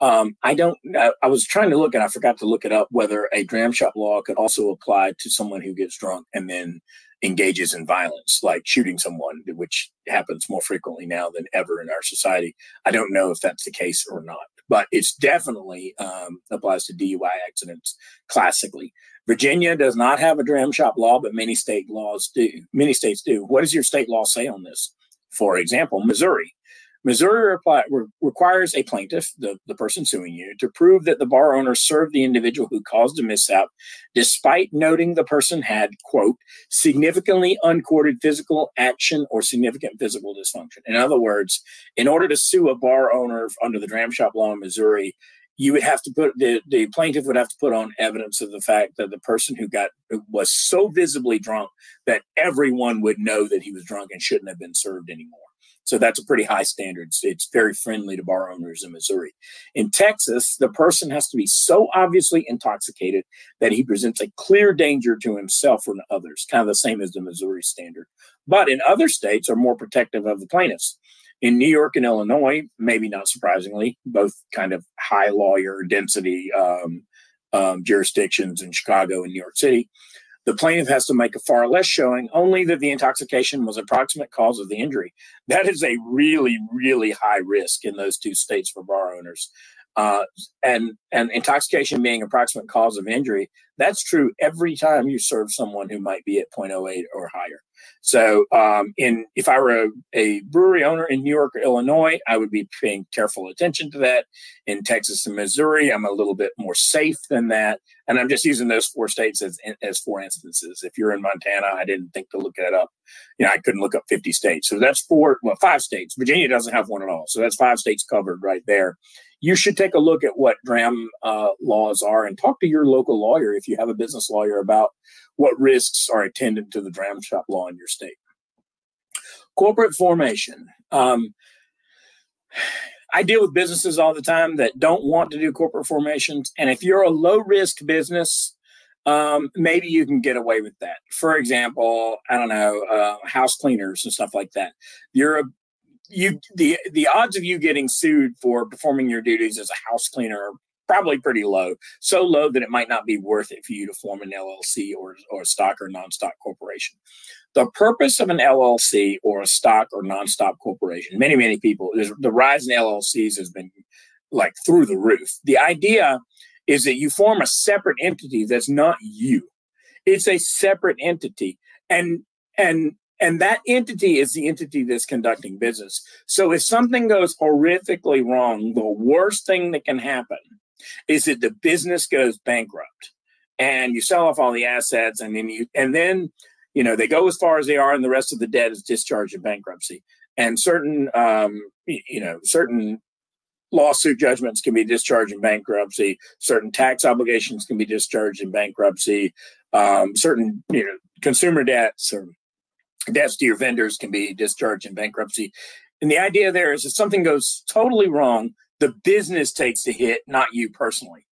Um, I don't. I, I, was trying to look, and I forgot to look it up whether a dram shop law could also apply to someone who gets drunk and then engages in violence, like shooting someone, which happens more frequently now than ever in our society. I don't know if that's the case or not, but it's definitely um, applies to DUI accidents classically. Virginia does not have a dram shop law, but many state laws do. Many states do. What does your state law say on this? For example, Missouri Missouri reply, re- requires a plaintiff, the, the person suing you, to prove that the bar owner served the individual who caused a mishap, despite noting the person had, quote, significantly uncoordinated physical action or significant physical dysfunction. In other words, in order to sue a bar owner under the dram shop law in Missouri, you would have to put the, the plaintiff would have to put on evidence of the fact that the person who got was so visibly drunk that everyone would know that he was drunk and shouldn't have been served anymore. So that's a pretty high standard. It's very friendly to bar owners in Missouri. In Texas, the person has to be so obviously intoxicated that he presents a clear danger to himself or to others, kind of the same as the Missouri standard. But in other states are more protective of the plaintiffs. In New York and Illinois, maybe not surprisingly, both kind of high lawyer density um, um, jurisdictions in Chicago and New York City, the plaintiff has to make a far less showing, only that the intoxication was a proximate cause of the injury. That is a really, really high risk in those two states for bar owners. Uh, and and intoxication being a proximate cause of injury, that's true every time you serve someone who might be at 0.08 or higher. So, um, in if I were a, a, brewery owner in New York or Illinois, I would be paying careful attention to that. In Texas and Missouri, I'm a little bit more safe than that, and I'm just using those four states as as four instances. If you're in Montana, I didn't think to look that up. You know, I couldn't look up 50 states, so that's four. Well, five states. Virginia doesn't have one at all, so that's five states covered right there. You should take a look at what DRAM uh, laws are and talk to your local lawyer if you have a business lawyer about what risks are attendant to the dram shop law in your state. Corporate formation. Um, I deal with businesses all the time that don't want to do corporate formations. And if you're a low risk business, um, maybe you can get away with that. For example, I don't know, uh, house cleaners and stuff like that. You're a you the the odds of you getting sued for performing your duties as a house cleaner are probably pretty low. So low that it might not be worth it for you to form an LLC or, or a stock or non-stock corporation. The purpose of an LLC or a stock or non-stock corporation, many, many people, is the rise in LLCs has been like through the roof. The idea is that you form a separate entity that's not you. It's a separate entity. And and and that entity is the entity that's conducting business. So if something goes horrifically wrong, the worst thing that can happen is that the business goes bankrupt and you sell off all the assets and then you and then you know they go as far as they are and the rest of the debt is discharged in bankruptcy. And certain um, you know certain lawsuit judgments can be discharged in bankruptcy. Certain tax obligations can be discharged in bankruptcy. Um, certain you know consumer debts or debts to your vendors can be discharged in bankruptcy and the idea there is if something goes totally wrong the business takes the hit, not you personally.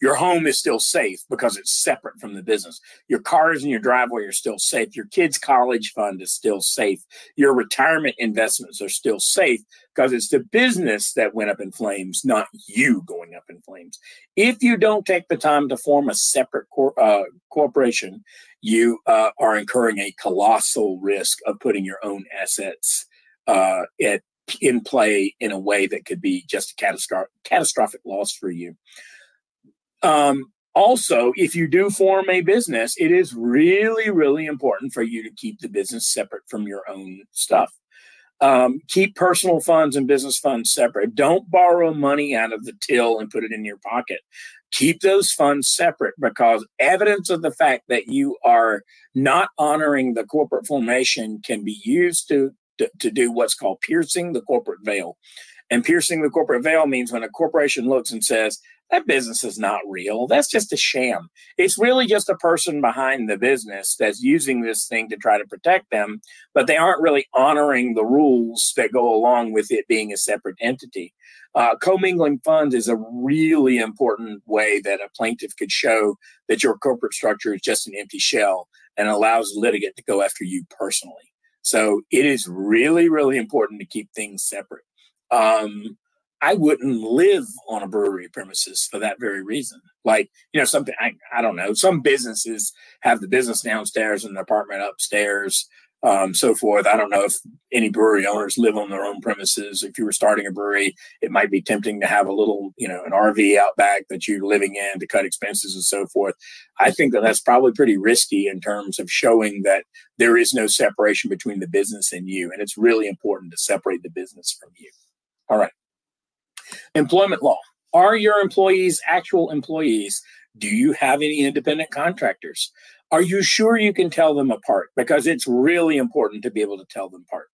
Your home is still safe because it's separate from the business. Your cars and your driveway are still safe. Your kids' college fund is still safe. Your retirement investments are still safe because it's the business that went up in flames, not you going up in flames. If you don't take the time to form a separate cor- uh, corporation, you uh, are incurring a colossal risk of putting your own assets uh, at in play in a way that could be just a catastrophic catastrophic loss for you. Um, also, if you do form a business, it is really, really important for you to keep the business separate from your own stuff. Um, keep personal funds and business funds separate. Don't borrow money out of the till and put it in your pocket. Keep those funds separate because evidence of the fact that you are not honoring the corporate formation can be used to, to, to do what's called piercing the corporate veil. And piercing the corporate veil means when a corporation looks and says, that business is not real. That's just a sham. It's really just a person behind the business that's using this thing to try to protect them, but they aren't really honoring the rules that go along with it being a separate entity. Uh, commingling funds is a really important way that a plaintiff could show that your corporate structure is just an empty shell and allows the litigant to go after you personally. So it is really, really important to keep things separate. Um, I wouldn't live on a brewery premises for that very reason. Like, you know, something I, I don't know. Some businesses have the business downstairs and the apartment upstairs, um, so forth. I don't know if any brewery owners live on their own premises. If you were starting a brewery, it might be tempting to have a little, you know, an RV out back that you're living in to cut expenses and so forth. I think that that's probably pretty risky in terms of showing that there is no separation between the business and you. And it's really important to separate the business from you. All right. Employment law. Are your employees actual employees? Do you have any independent contractors? Are you sure you can tell them apart? Because it's really important to be able to tell them apart.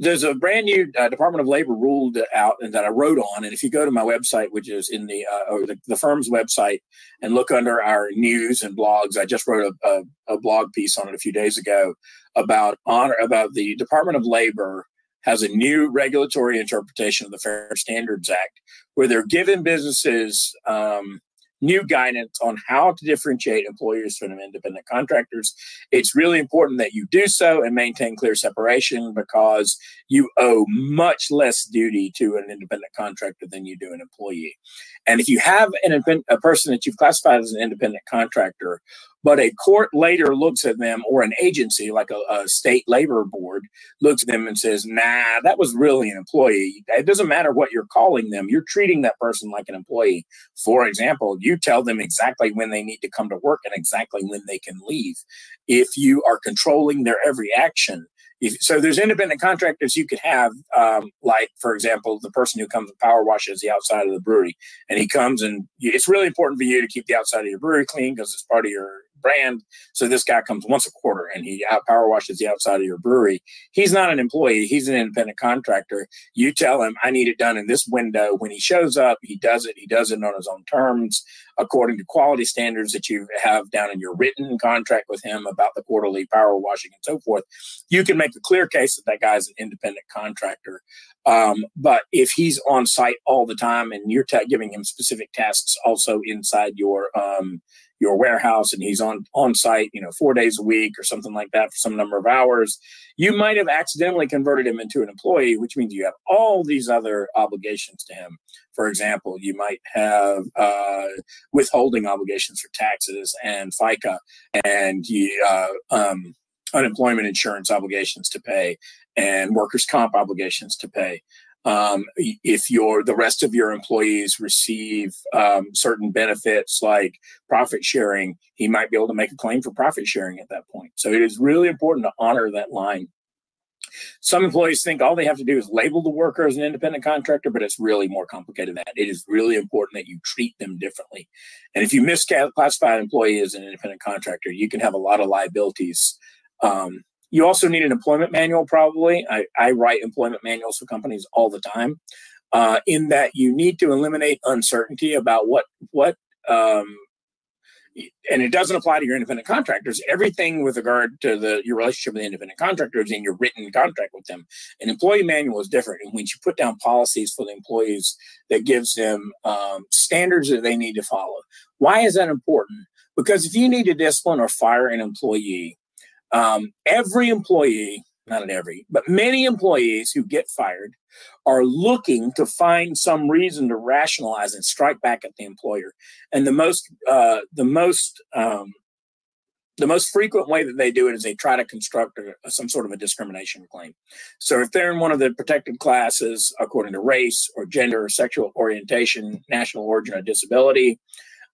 There's a brand new uh, Department of Labor rule out and that I wrote on. And if you go to my website, which is in the uh, or the, the, firm's website, and look under our news and blogs, I just wrote a, a, a blog piece on it a few days ago about honor about the Department of Labor has a new regulatory interpretation of the Fair Standards Act where they're giving businesses um, new guidance on how to differentiate employers from independent contractors. It's really important that you do so and maintain clear separation because you owe much less duty to an independent contractor than you do an employee. And if you have an, a person that you've classified as an independent contractor, but a court later looks at them or an agency like a, a, state labor board looks at them and says nah that was really an employee. It doesn't matter what you're calling them you're treating that person like an employee. For example you tell them exactly when they need to come to work and exactly when they can leave. If you are controlling their every action if, so there's independent contractors you could have, um, like for example, the person who comes and power washes the outside of the brewery, and he comes and it's really important for you to keep the outside of your brewery clean because it's part of your brand. So this guy comes once a quarter and he power washes the outside of your brewery. He's not an employee. He's an independent contractor. You tell him, I need it done in this window. When he shows up, he does it. He does it on his own terms, according to quality standards that you have down in your written contract with him about the quarterly power washing and so forth. You can make a clear case that that guy's an independent contractor. Um, but if he's on site all the time and you're giving him specific tasks also inside your um, your warehouse and he's on on site you know four days a week or something like that for some number of hours you might have accidentally converted him into an employee which means you have all these other obligations to him. For example you might have uh, withholding obligations for taxes and fica and you, uh, um, unemployment insurance obligations to pay and workers comp obligations to pay um, if your the rest of your employees receive um, certain benefits like profit sharing, he might be able to make a claim for profit sharing at that point. So it is really important to honor that line. Some employees think all they have to do is label the worker as an independent contractor, but it's really more complicated than that. It is really important that you treat them differently. And if you misclassify an employee as an independent contractor, you can have a lot of liabilities um, you also need an employment manual, probably. I, I write employment manuals for companies all the time. Uh, in that you need to eliminate uncertainty about what what um, and it doesn't apply to your independent contractors. Everything with regard to the your relationship with the independent contractors and your written contract with them. An employee manual is different, and when you put down policies for the employees, that gives them um, standards that they need to follow. Why is that important? Because if you need to discipline or fire an employee, um, every employee, not every, but many employees who get fired are looking to find some reason to rationalize and strike back at the employer. And the most, uh, the most, um, the most frequent way that they do it is they try to construct a, some sort of a discrimination claim. So if they're in one of the protected classes according to race or gender or sexual orientation, national origin or disability,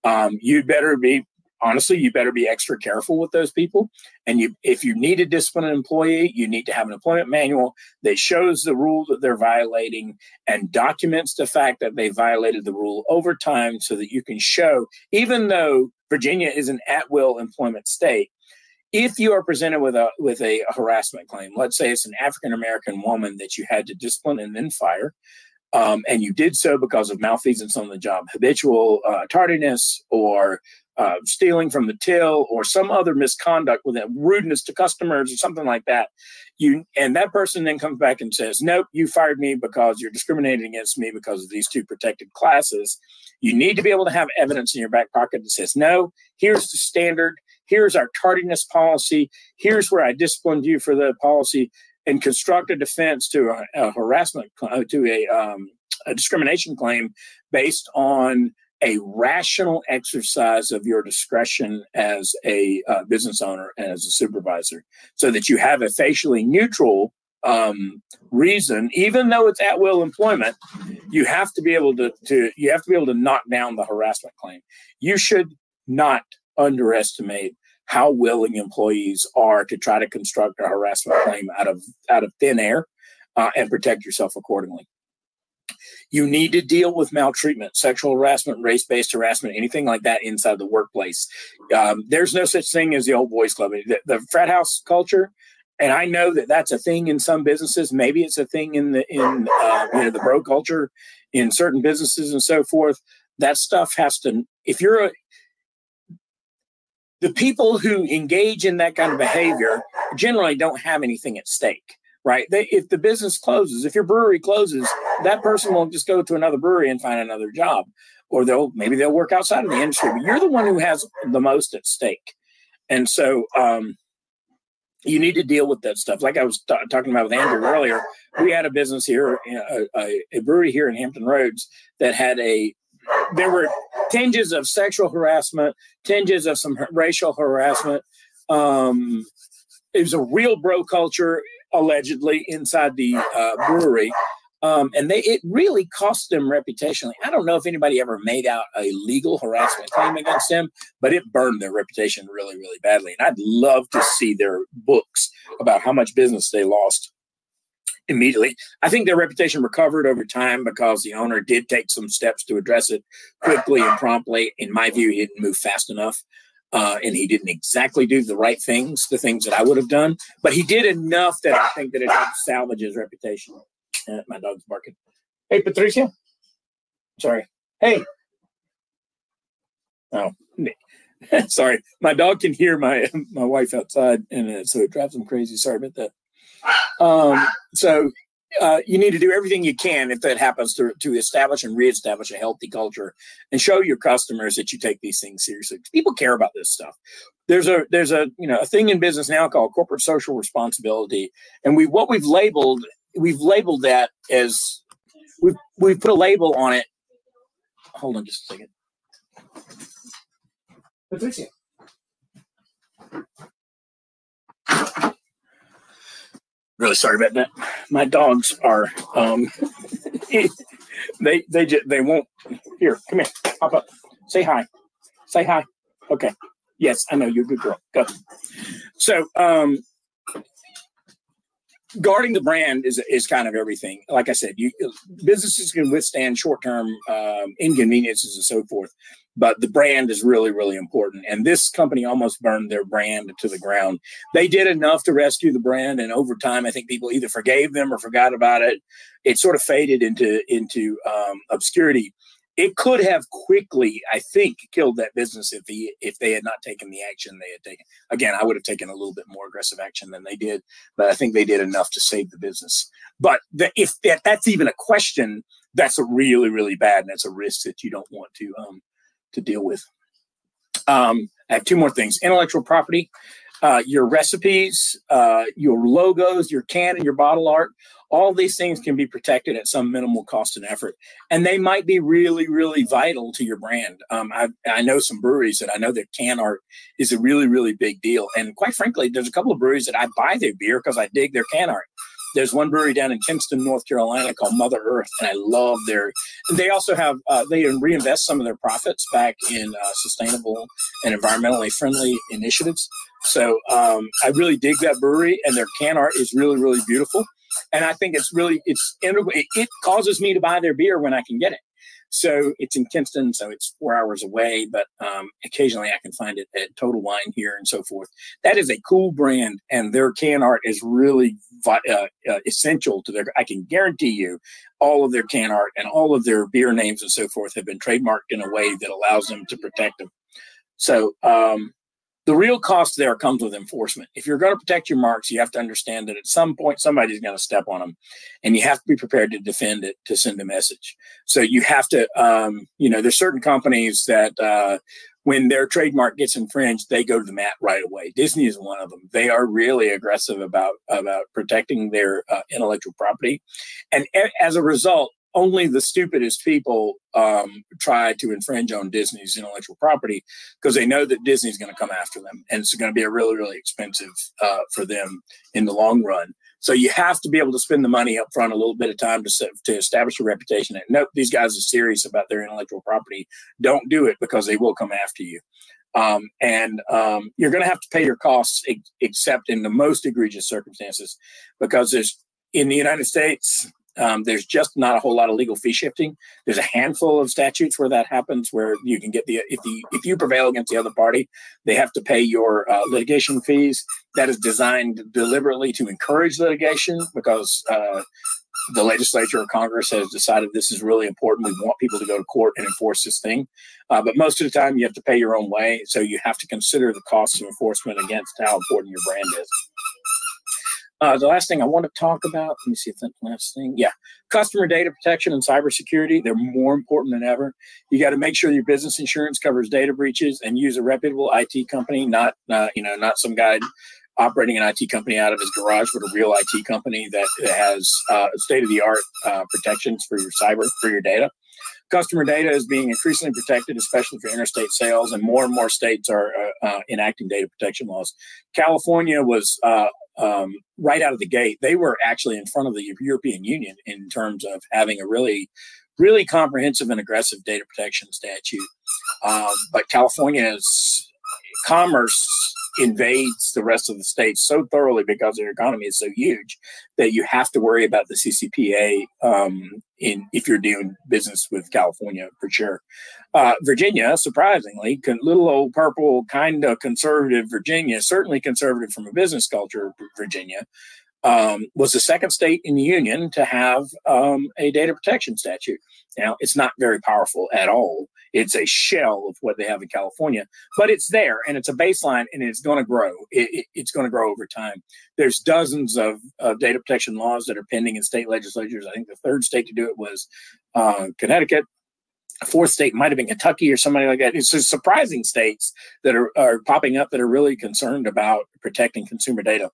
um, you'd better be honestly, you better be extra careful with those people. And you, if you need to discipline an employee, you need to have an employment manual that shows the rule that they're violating and documents the fact that they violated the rule over time so that you can show, even though Virginia is an at will employment state, if you are presented with a with a harassment claim, let's say it's an African American woman that you had to discipline and then fire, um, and you did so because of malfeasance on the job, habitual uh, tardiness, or uh, stealing from the till, or some other misconduct with a rudeness to customers, or something like that. You and that person then comes back and says, "Nope, you fired me because you're discriminating against me because of these two protected classes." You need to be able to have evidence in your back pocket that says, "No, here's the standard." Here's our tardiness policy. Here's where I disciplined you for the policy and construct a defense to a, a harassment to a, um, a discrimination claim based on a rational exercise of your discretion as a uh, business owner and as a supervisor so that you have a facially neutral um, reason even though it's at will employment you have to be able to, to you have to be able to knock down the harassment claim you should not underestimate how willing employees are to try to construct a harassment claim out of out of thin air uh, and protect yourself accordingly. You need to deal with maltreatment, sexual harassment, race based harassment, anything like that inside the workplace. Um, there's no such thing as the old boys club. The, the, frat house culture, and I know that that's a thing in some businesses. Maybe it's a thing in the in uh, you know the bro culture in certain businesses and so forth. That stuff has to. If you're a the people who engage in that kind of behavior generally don't have anything at stake right? They, if the business closes if your brewery closes that person won't just go to another brewery and find another job. Or they'll maybe they'll work outside of the industry but you're the one who has the most at stake. And so um, you need to deal with that stuff. Like i was t- talking about with andrew earlier we had a business here a, a, a brewery here in hampton roads that had a there were tinges of sexual harassment, tinges of some racial harassment. Um, it was a real bro culture allegedly inside the uh, brewery. Um, and they it really cost them reputationally. I don't know if anybody ever made out a legal harassment claim against them, but it burned their reputation really, really badly. And I'd love to see their books about how much business they lost immediately. I think their reputation recovered over time because the owner did take some steps to address it quickly and promptly. In my view, he didn't move fast enough. Uh, and he didn't exactly do the right things, the things that I would have done, but he did enough that I think that it helped salvage his reputation. Uh, my dog's barking. Hey, Patricia. Sorry. Hey. Oh, sorry. My dog can hear my my wife outside, and uh, so it drives him crazy. Sorry about that. Um, so uh, you need to do everything you can if that happens to, to establish and reestablish a healthy culture and show your customers that you take these things seriously. People care about this stuff. There's a there's a you know a thing in business now called corporate social responsibility, and we what we've labeled we've labeled that as we've we've put a label on it. Hold on just a second. Patricia really sorry about that. My dogs are um they they just they won't here, come here, pop up. Say hi. Say hi. Okay. Yes, I know you're a good girl. Go. So um guarding the brand is is kind of everything. Like I said, you businesses can withstand short term um, inconveniences and so forth, but the brand is really really important. And this company almost burned their brand to the ground. They did enough to rescue the brand, and over time, I think people either forgave them or forgot about it. It sort of faded into into um, obscurity it could have quickly, I think, killed that business if he if they had not taken the action they had taken. Again, I would have taken a little bit more aggressive action than they did, but I think they did enough to save the business. But the, if that, that's even a question, that's a really really bad, and that's a risk that you don't want to um, to deal with. Um, I have two more things: intellectual property. Uh, your recipes, uh, your logos, your can and your bottle art, all these things can be protected at some minimal cost and effort. And they might be really, really vital to your brand. Um, I, I know some breweries that I know that can art is a really, really big deal. And quite frankly, there's a couple of breweries that I buy their beer because I dig their can art. There's one brewery down in Kinston, North Carolina called Mother Earth, and I love their. They also have uh, they reinvest some of their profits back in uh, sustainable and environmentally friendly initiatives. So um, I really dig that brewery, and their can art is really really beautiful. And I think it's really it's it causes me to buy their beer when I can get it. So it's in Kinston, so it's four hours away, but um, occasionally I can find it at Total Wine here and so forth. That is a cool brand, and their can art is really uh, uh, essential to their. I can guarantee you, all of their can art and all of their beer names and so forth have been trademarked in a way that allows them to protect them. So um, the real cost there comes with enforcement. If you're going to protect your marks, you have to understand that at some point somebody's going to step on them, and you have to be prepared to defend it to send a message. So you have to, um, you know, there's certain companies that uh, when their trademark gets infringed, they go to the mat right away. Disney is one of them. They are really aggressive about about protecting their uh, intellectual property, and a- as a result, only the stupidest people um, try to infringe on Disney's intellectual property because they know that Disney's going to come after them, and it's going to be a really, really expensive uh, for them in the long run. So you have to be able to spend the money up front, a little bit of time to to establish a reputation. And nope, these guys are serious about their intellectual property. Don't do it because they will come after you. Um, and um, you're going to have to pay your costs, ex- except in the most egregious circumstances, because there's in the United States, um, there's just not a whole lot of legal fee shifting. There's a handful of statutes where that happens, where you can get the if the if you prevail against the other party, they have to pay your uh, litigation fees. That is designed deliberately to encourage litigation because uh, the legislature or Congress has decided this is really important. We want people to go to court and enforce this thing. Uh, but most of the time, you have to pay your own way, so you have to consider the cost of enforcement against how important your brand is. Uh, the last thing I want to talk about, let me see if that last thing, yeah, customer data protection and cybersecurity. They're more important than ever. You got to make sure your business insurance covers data breaches and use a reputable IT company, not uh, you know not some guy operating an IT company out of his garage, but a real IT company that has uh, state of the art uh, protections for your cyber for your data. Customer data is being increasingly protected, especially for interstate sales, and more and more states are uh, uh, enacting data protection laws. California was uh, um, right out of the gate, they were actually in front of the European Union in terms of having a really, really comprehensive and aggressive data protection statute. Um, but California's commerce invades the rest of the states so thoroughly because their economy is so huge that you have to worry about the CCPA um, in if you're doing business with California for sure. Uh, Virginia, surprisingly, con- little old purple kind of conservative Virginia, certainly conservative from a business culture, Virginia. Um, was the second state in the union to have um, a data protection statute. Now, it's not very powerful at all, it's a shell of what they have in California, but it's there and it's a baseline and it's going to grow. It, it, it's going to grow over time. There's dozens of, of, data protection laws that are pending in state legislatures. I think the third state to do it was uh, Connecticut. A fourth state might have been Kentucky or somebody like that. It's just surprising states that are, are popping up that are really concerned about protecting consumer data.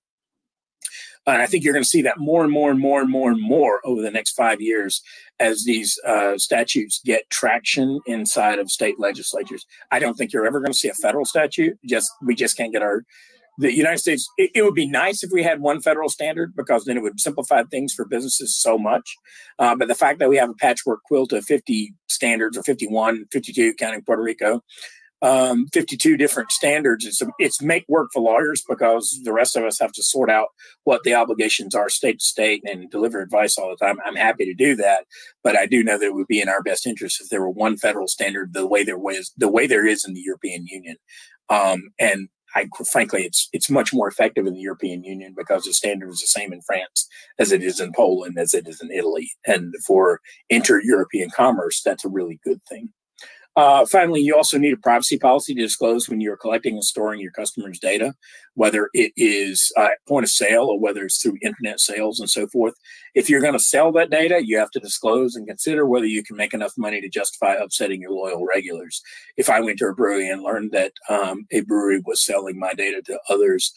And I think you're going to see that more and more and more and more and more over the next five years as these uh, statutes get traction inside of state legislatures. I don't think you're ever going to see a federal statute. Just we just can't get our the United States. It, it, would be nice if we had one federal standard because then it would simplify things for businesses so much. Uh, but the fact that we have a patchwork quilt of 50 standards or 51, 52 counting Puerto Rico um, 52 different standards. It's, it's make work for lawyers because the rest of us have to sort out what the obligations are state to state and deliver advice all the time. I'm happy to do that, but I do know that it would be in our best interest if there were one federal standard the way there was the way there is in the European Union. Um, and I, frankly, it's it's much more effective in the European Union because the standard is the same in France as it is in Poland as it is in Italy, and for inter-European commerce, that's a really good thing. Uh, finally, you also need a privacy policy to disclose when you're collecting and storing your customers' data, whether it is uh, point of sale or whether it's through internet sales and so forth. If you're going to sell that data, you have to disclose and consider whether you can make enough money to justify upsetting your loyal regulars. If I went to a brewery and learned that um, a brewery was selling my data to others,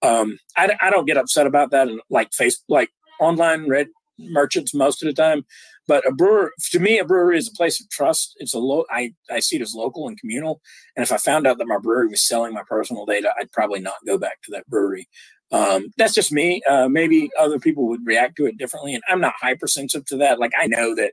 um, I, I don't get upset about that. And like face, like online red merchants most of the time but a brewer, to me, a brewery is a place of trust. It's a low. I I see it as local and communal. And if I found out that my brewery was selling my personal data, I'd probably not go back to that brewery. Um, that's just me. Uh, maybe other people would react to it differently, and I'm not hypersensitive to that. Like I know that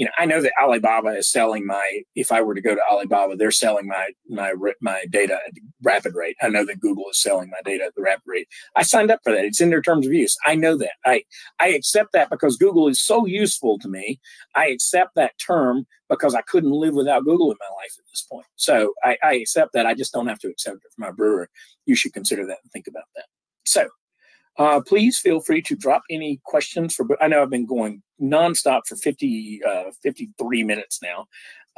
you know, I know that Alibaba is selling my. If I were to go to Alibaba, they're selling my my my data at rapid rate. I know that Google is selling my data at the rapid rate. I signed up for that. It's in their terms of use. I know that. I I accept that because Google is so useful to me. I accept that term because I couldn't live without Google in my life at this point. So I, I accept that. I just don't have to accept it for my brewer. You should consider that and think about that. So uh, please feel free to drop any questions for. I know I've been going nonstop for 50, uh, 53 minutes now.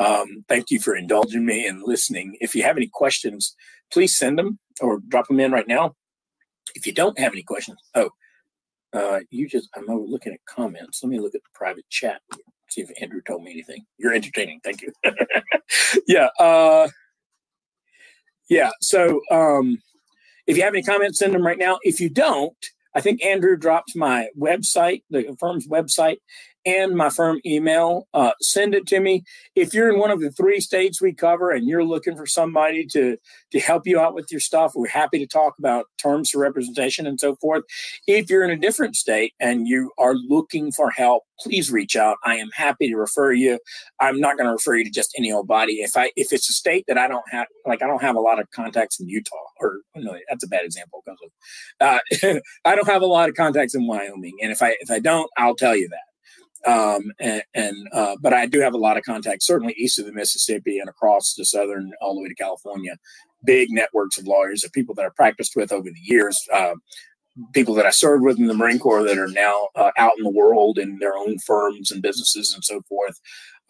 Um, thank you for indulging me and listening. If you have any questions, please send them or drop them in right now. If you don't have any questions, oh, uh, you just, I'm looking at comments. Let me look at the private chat. See if Andrew told me anything. You're entertaining. Thank you. yeah. Uh, yeah. So, um, if you have any comments, send them right now. If you don't, I think Andrew dropped my website, the firm's website, and my firm email. Uh, send it to me. If you're in one of the three states we cover and you're looking for somebody to to help you out with your stuff, we're happy to talk about terms for representation and so forth. If you're in a different state and you are looking for help, please reach out. I am happy to refer you. I'm not going to refer you to just any old body. If I if it's a state that I don't have, like I don't have a lot of contacts in Utah, or no, that's a bad example because uh, I don't have a lot of contacts in Wyoming, and if I if I don't, I'll tell you that um, and, and uh, but I do have a lot of contacts, certainly east of the Mississippi and across the southern, all the way to California. Big networks of lawyers, of people that I practiced with over the years, uh, people that I served with in the Marine Corps that are now uh, out in the world in their own firms and businesses and so forth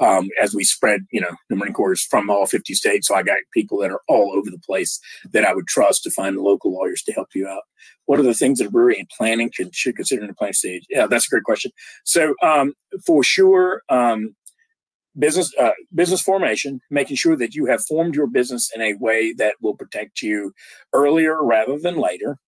um, as we spread, you know, the Marine Corps is from all 50 states. So I got people that are all over the place that I would trust to find the local lawyers to help you out. What are the things that a brewery and planning should, should consider in the planning stage? Yeah, that's a great question. So um, for sure, um, business uh, business formation, making sure that you have formed your business in a way that will protect you earlier rather than later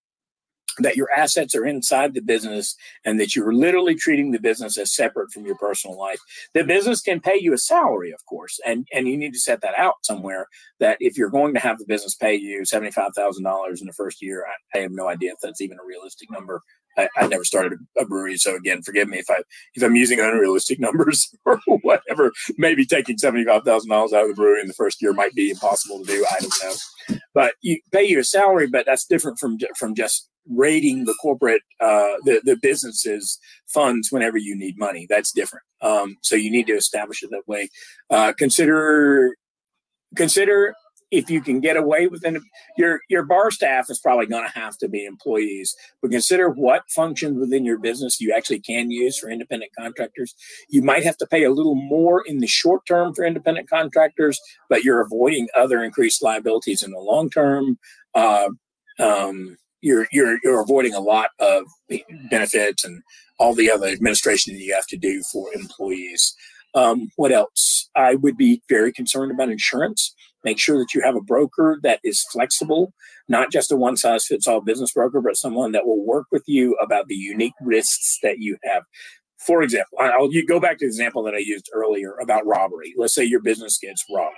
that your assets are inside the business and that you're literally treating the business as separate from your personal life. The business can pay you a salary, of course, and, and you need to set that out somewhere that if you're going to have the business pay you $75,000 in the first year, I, I, have no idea if that's even a realistic number. I, I never started a brewery, so again, forgive me if I if I'm using unrealistic numbers or whatever. Maybe taking seventy five thousand dollars out of the brewery in the first year might be impossible to do. I don't know, but you pay you a salary, but that's different from from just raiding the corporate uh, the the businesses funds whenever you need money. That's different. Um, so you need to establish it that way. Uh, consider consider if you can get away with it. Your your bar staff is probably going to have to be employees, but consider what functions within your business you actually can use for independent contractors. You might have to pay a little more in the short term for independent contractors, but you're avoiding other increased liabilities in the long term. Uh, um, you're you're you're avoiding a lot of benefits and all the other administration that you have to do for employees. Um, what else? I would be very concerned about insurance. Make sure that you have a broker that is flexible, not just a one size fits all business broker, but someone that will work with you about the unique risks that you have. For example, I'll you go back to the example that I used earlier about robbery. Let's say your business gets robbed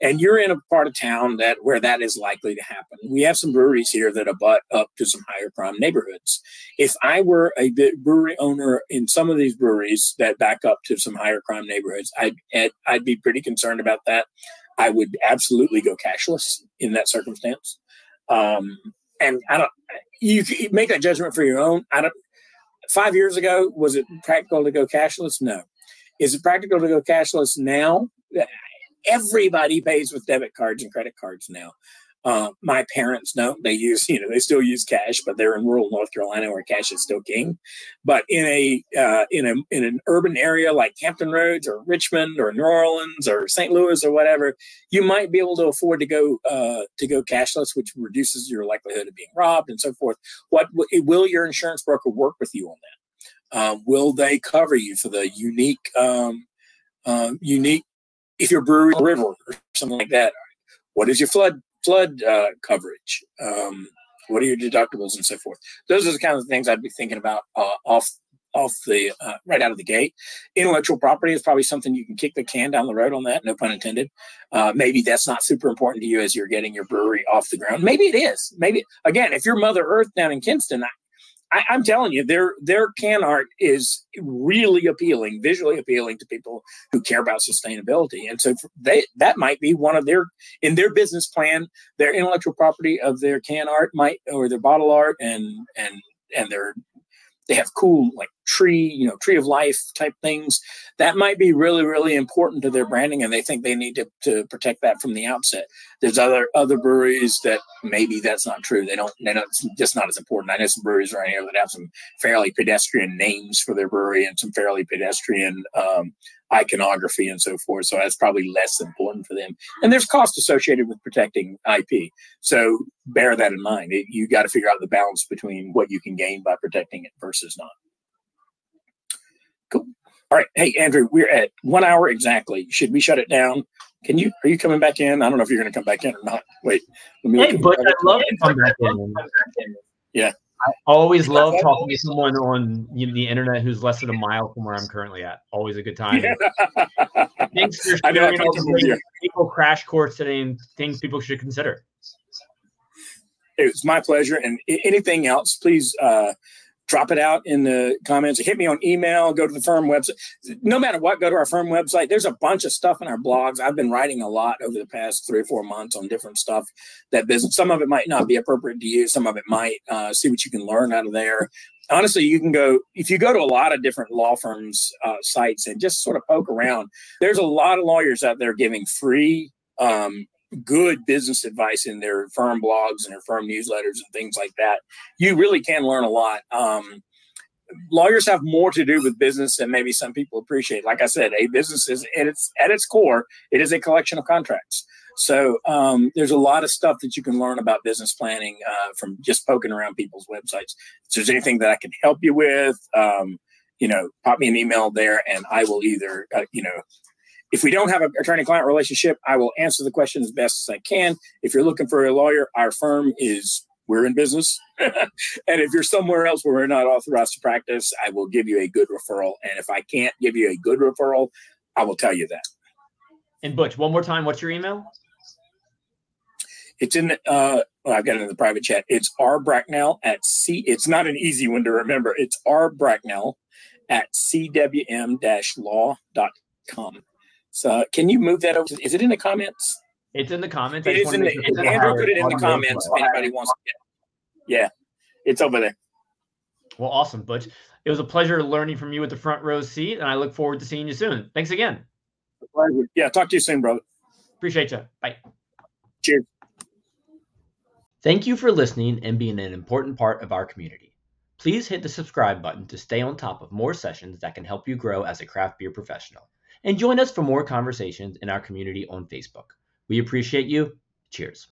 and you're in a part of town that where that is likely to happen. We have some breweries here that abut up to some higher crime neighborhoods. If I were a brewery owner in some of these breweries that back up to some higher crime neighborhoods, I'd I'd be pretty concerned about that. I would absolutely go cashless in that circumstance. Um, and I don't. You, make that judgment for your own. I don't. Five years ago, was it practical to go cashless? No. Is it practical to go cashless now? Everybody pays with debit cards and credit cards now. Uh, my parents don't. They use, you know, they still use cash, but they're in rural North Carolina where cash is still king. But in a uh, in a in an urban area like Hampton Roads or Richmond or New Orleans or St. Louis or whatever, you might be able to afford to go uh, to go cashless, which reduces your likelihood of being robbed and so forth. What will your insurance broker work with you on that? Um, will they cover you for the unique um, um, unique if you're brewery river or something like that, what is your flood flood uh, coverage? Um, what are your deductibles and so forth? Those are the kind of things I'd be thinking about uh, off off the uh, right out of the gate. Intellectual property is probably something you can kick the can down the road on that. No pun intended. Uh, maybe that's not super important to you as you're getting your brewery off the ground. Maybe it is. Maybe again, if you're Mother Earth down in Kinston, I, am telling you, their their can art is really appealing, visually appealing to people who care about sustainability. And so they that might be one of their in their business plan, their intellectual property of their can art might or their bottle art and and and their they have cool like tree, you know, tree of life type things. That might be really, really important to their branding, and they think they need to, to protect that from the outset. There's other other breweries that maybe that's not true. They don't. They don't. It's just not as important. I know some breweries around here that have some fairly pedestrian names for their brewery and some fairly pedestrian um, iconography and so forth. So that's probably less important for them. And there's cost associated with protecting IP. So bear that in mind. It, you got to figure out the balance between what you can gain by protecting it versus not. All right. Hey, Andrew, we're at one hour exactly. Should we shut it down? Can you, are you coming back in? I don't know if you're going to come back in or not. Wait. Let me hey, but I'd love to come back in. Yeah. I always love talking to someone on you know, the internet who's less than a mile from where I'm currently at. Always a good time. Thanks for sharing all the people crash course today and things people should consider. It was my pleasure. And anything else, please uh, drop it out in the comments. Hit me on email. Go to the firm website. No matter what, go to our firm website. There's a bunch of stuff in our blogs. I've been writing a lot over the past three or four months on different stuff that business. Some of it might not be appropriate to you. Some of it might. Uh, see what you can learn out of there. Honestly, you can go if you go to a lot of different law firms' uh, sites and just sort of poke around. There's a lot of lawyers out there giving free um, good business advice in their firm blogs and their firm newsletters and things like that. You really can learn a lot. Um, lawyers have more to do with business than maybe some people appreciate. Like I said, a business is at its at its core, it is a collection of contracts. So um, there's a lot of stuff that you can learn about business planning uh, from just poking around people's websites. If there's anything that I can help you with, um, you know, pop me an email there, and I will either, uh, you know, if we don't have an attorney client relationship, I will answer the question as best as I can. If you're looking for a lawyer, our firm is we're in business. and if you're somewhere else where we're not authorized to practice, I will give you a good referral. And if I can't give you a good referral, I will tell you that. And Butch, one more time, what's your email? It's in the, uh, well, I've got it in the private chat. It's R Bracknell at C. It's not an easy one to remember. It's R Bracknell at cwm law.com. So uh, can you move that over? Is it in the comments? It's in the comments. It is in the, sure Andrew put it in the comments if anybody wants to get Yeah, it's over there. Well, awesome, Butch. It was a pleasure learning from you at the front row seat, and I look forward to seeing you soon. Thanks again. Yeah, talk to you soon, brother. Appreciate you. Bye. Cheers. Thank you for listening and being an important part of our community. Please hit the subscribe button to stay on top of more sessions that can help you grow as a craft beer professional and join us for more conversations in our community on Facebook. We appreciate you. Cheers.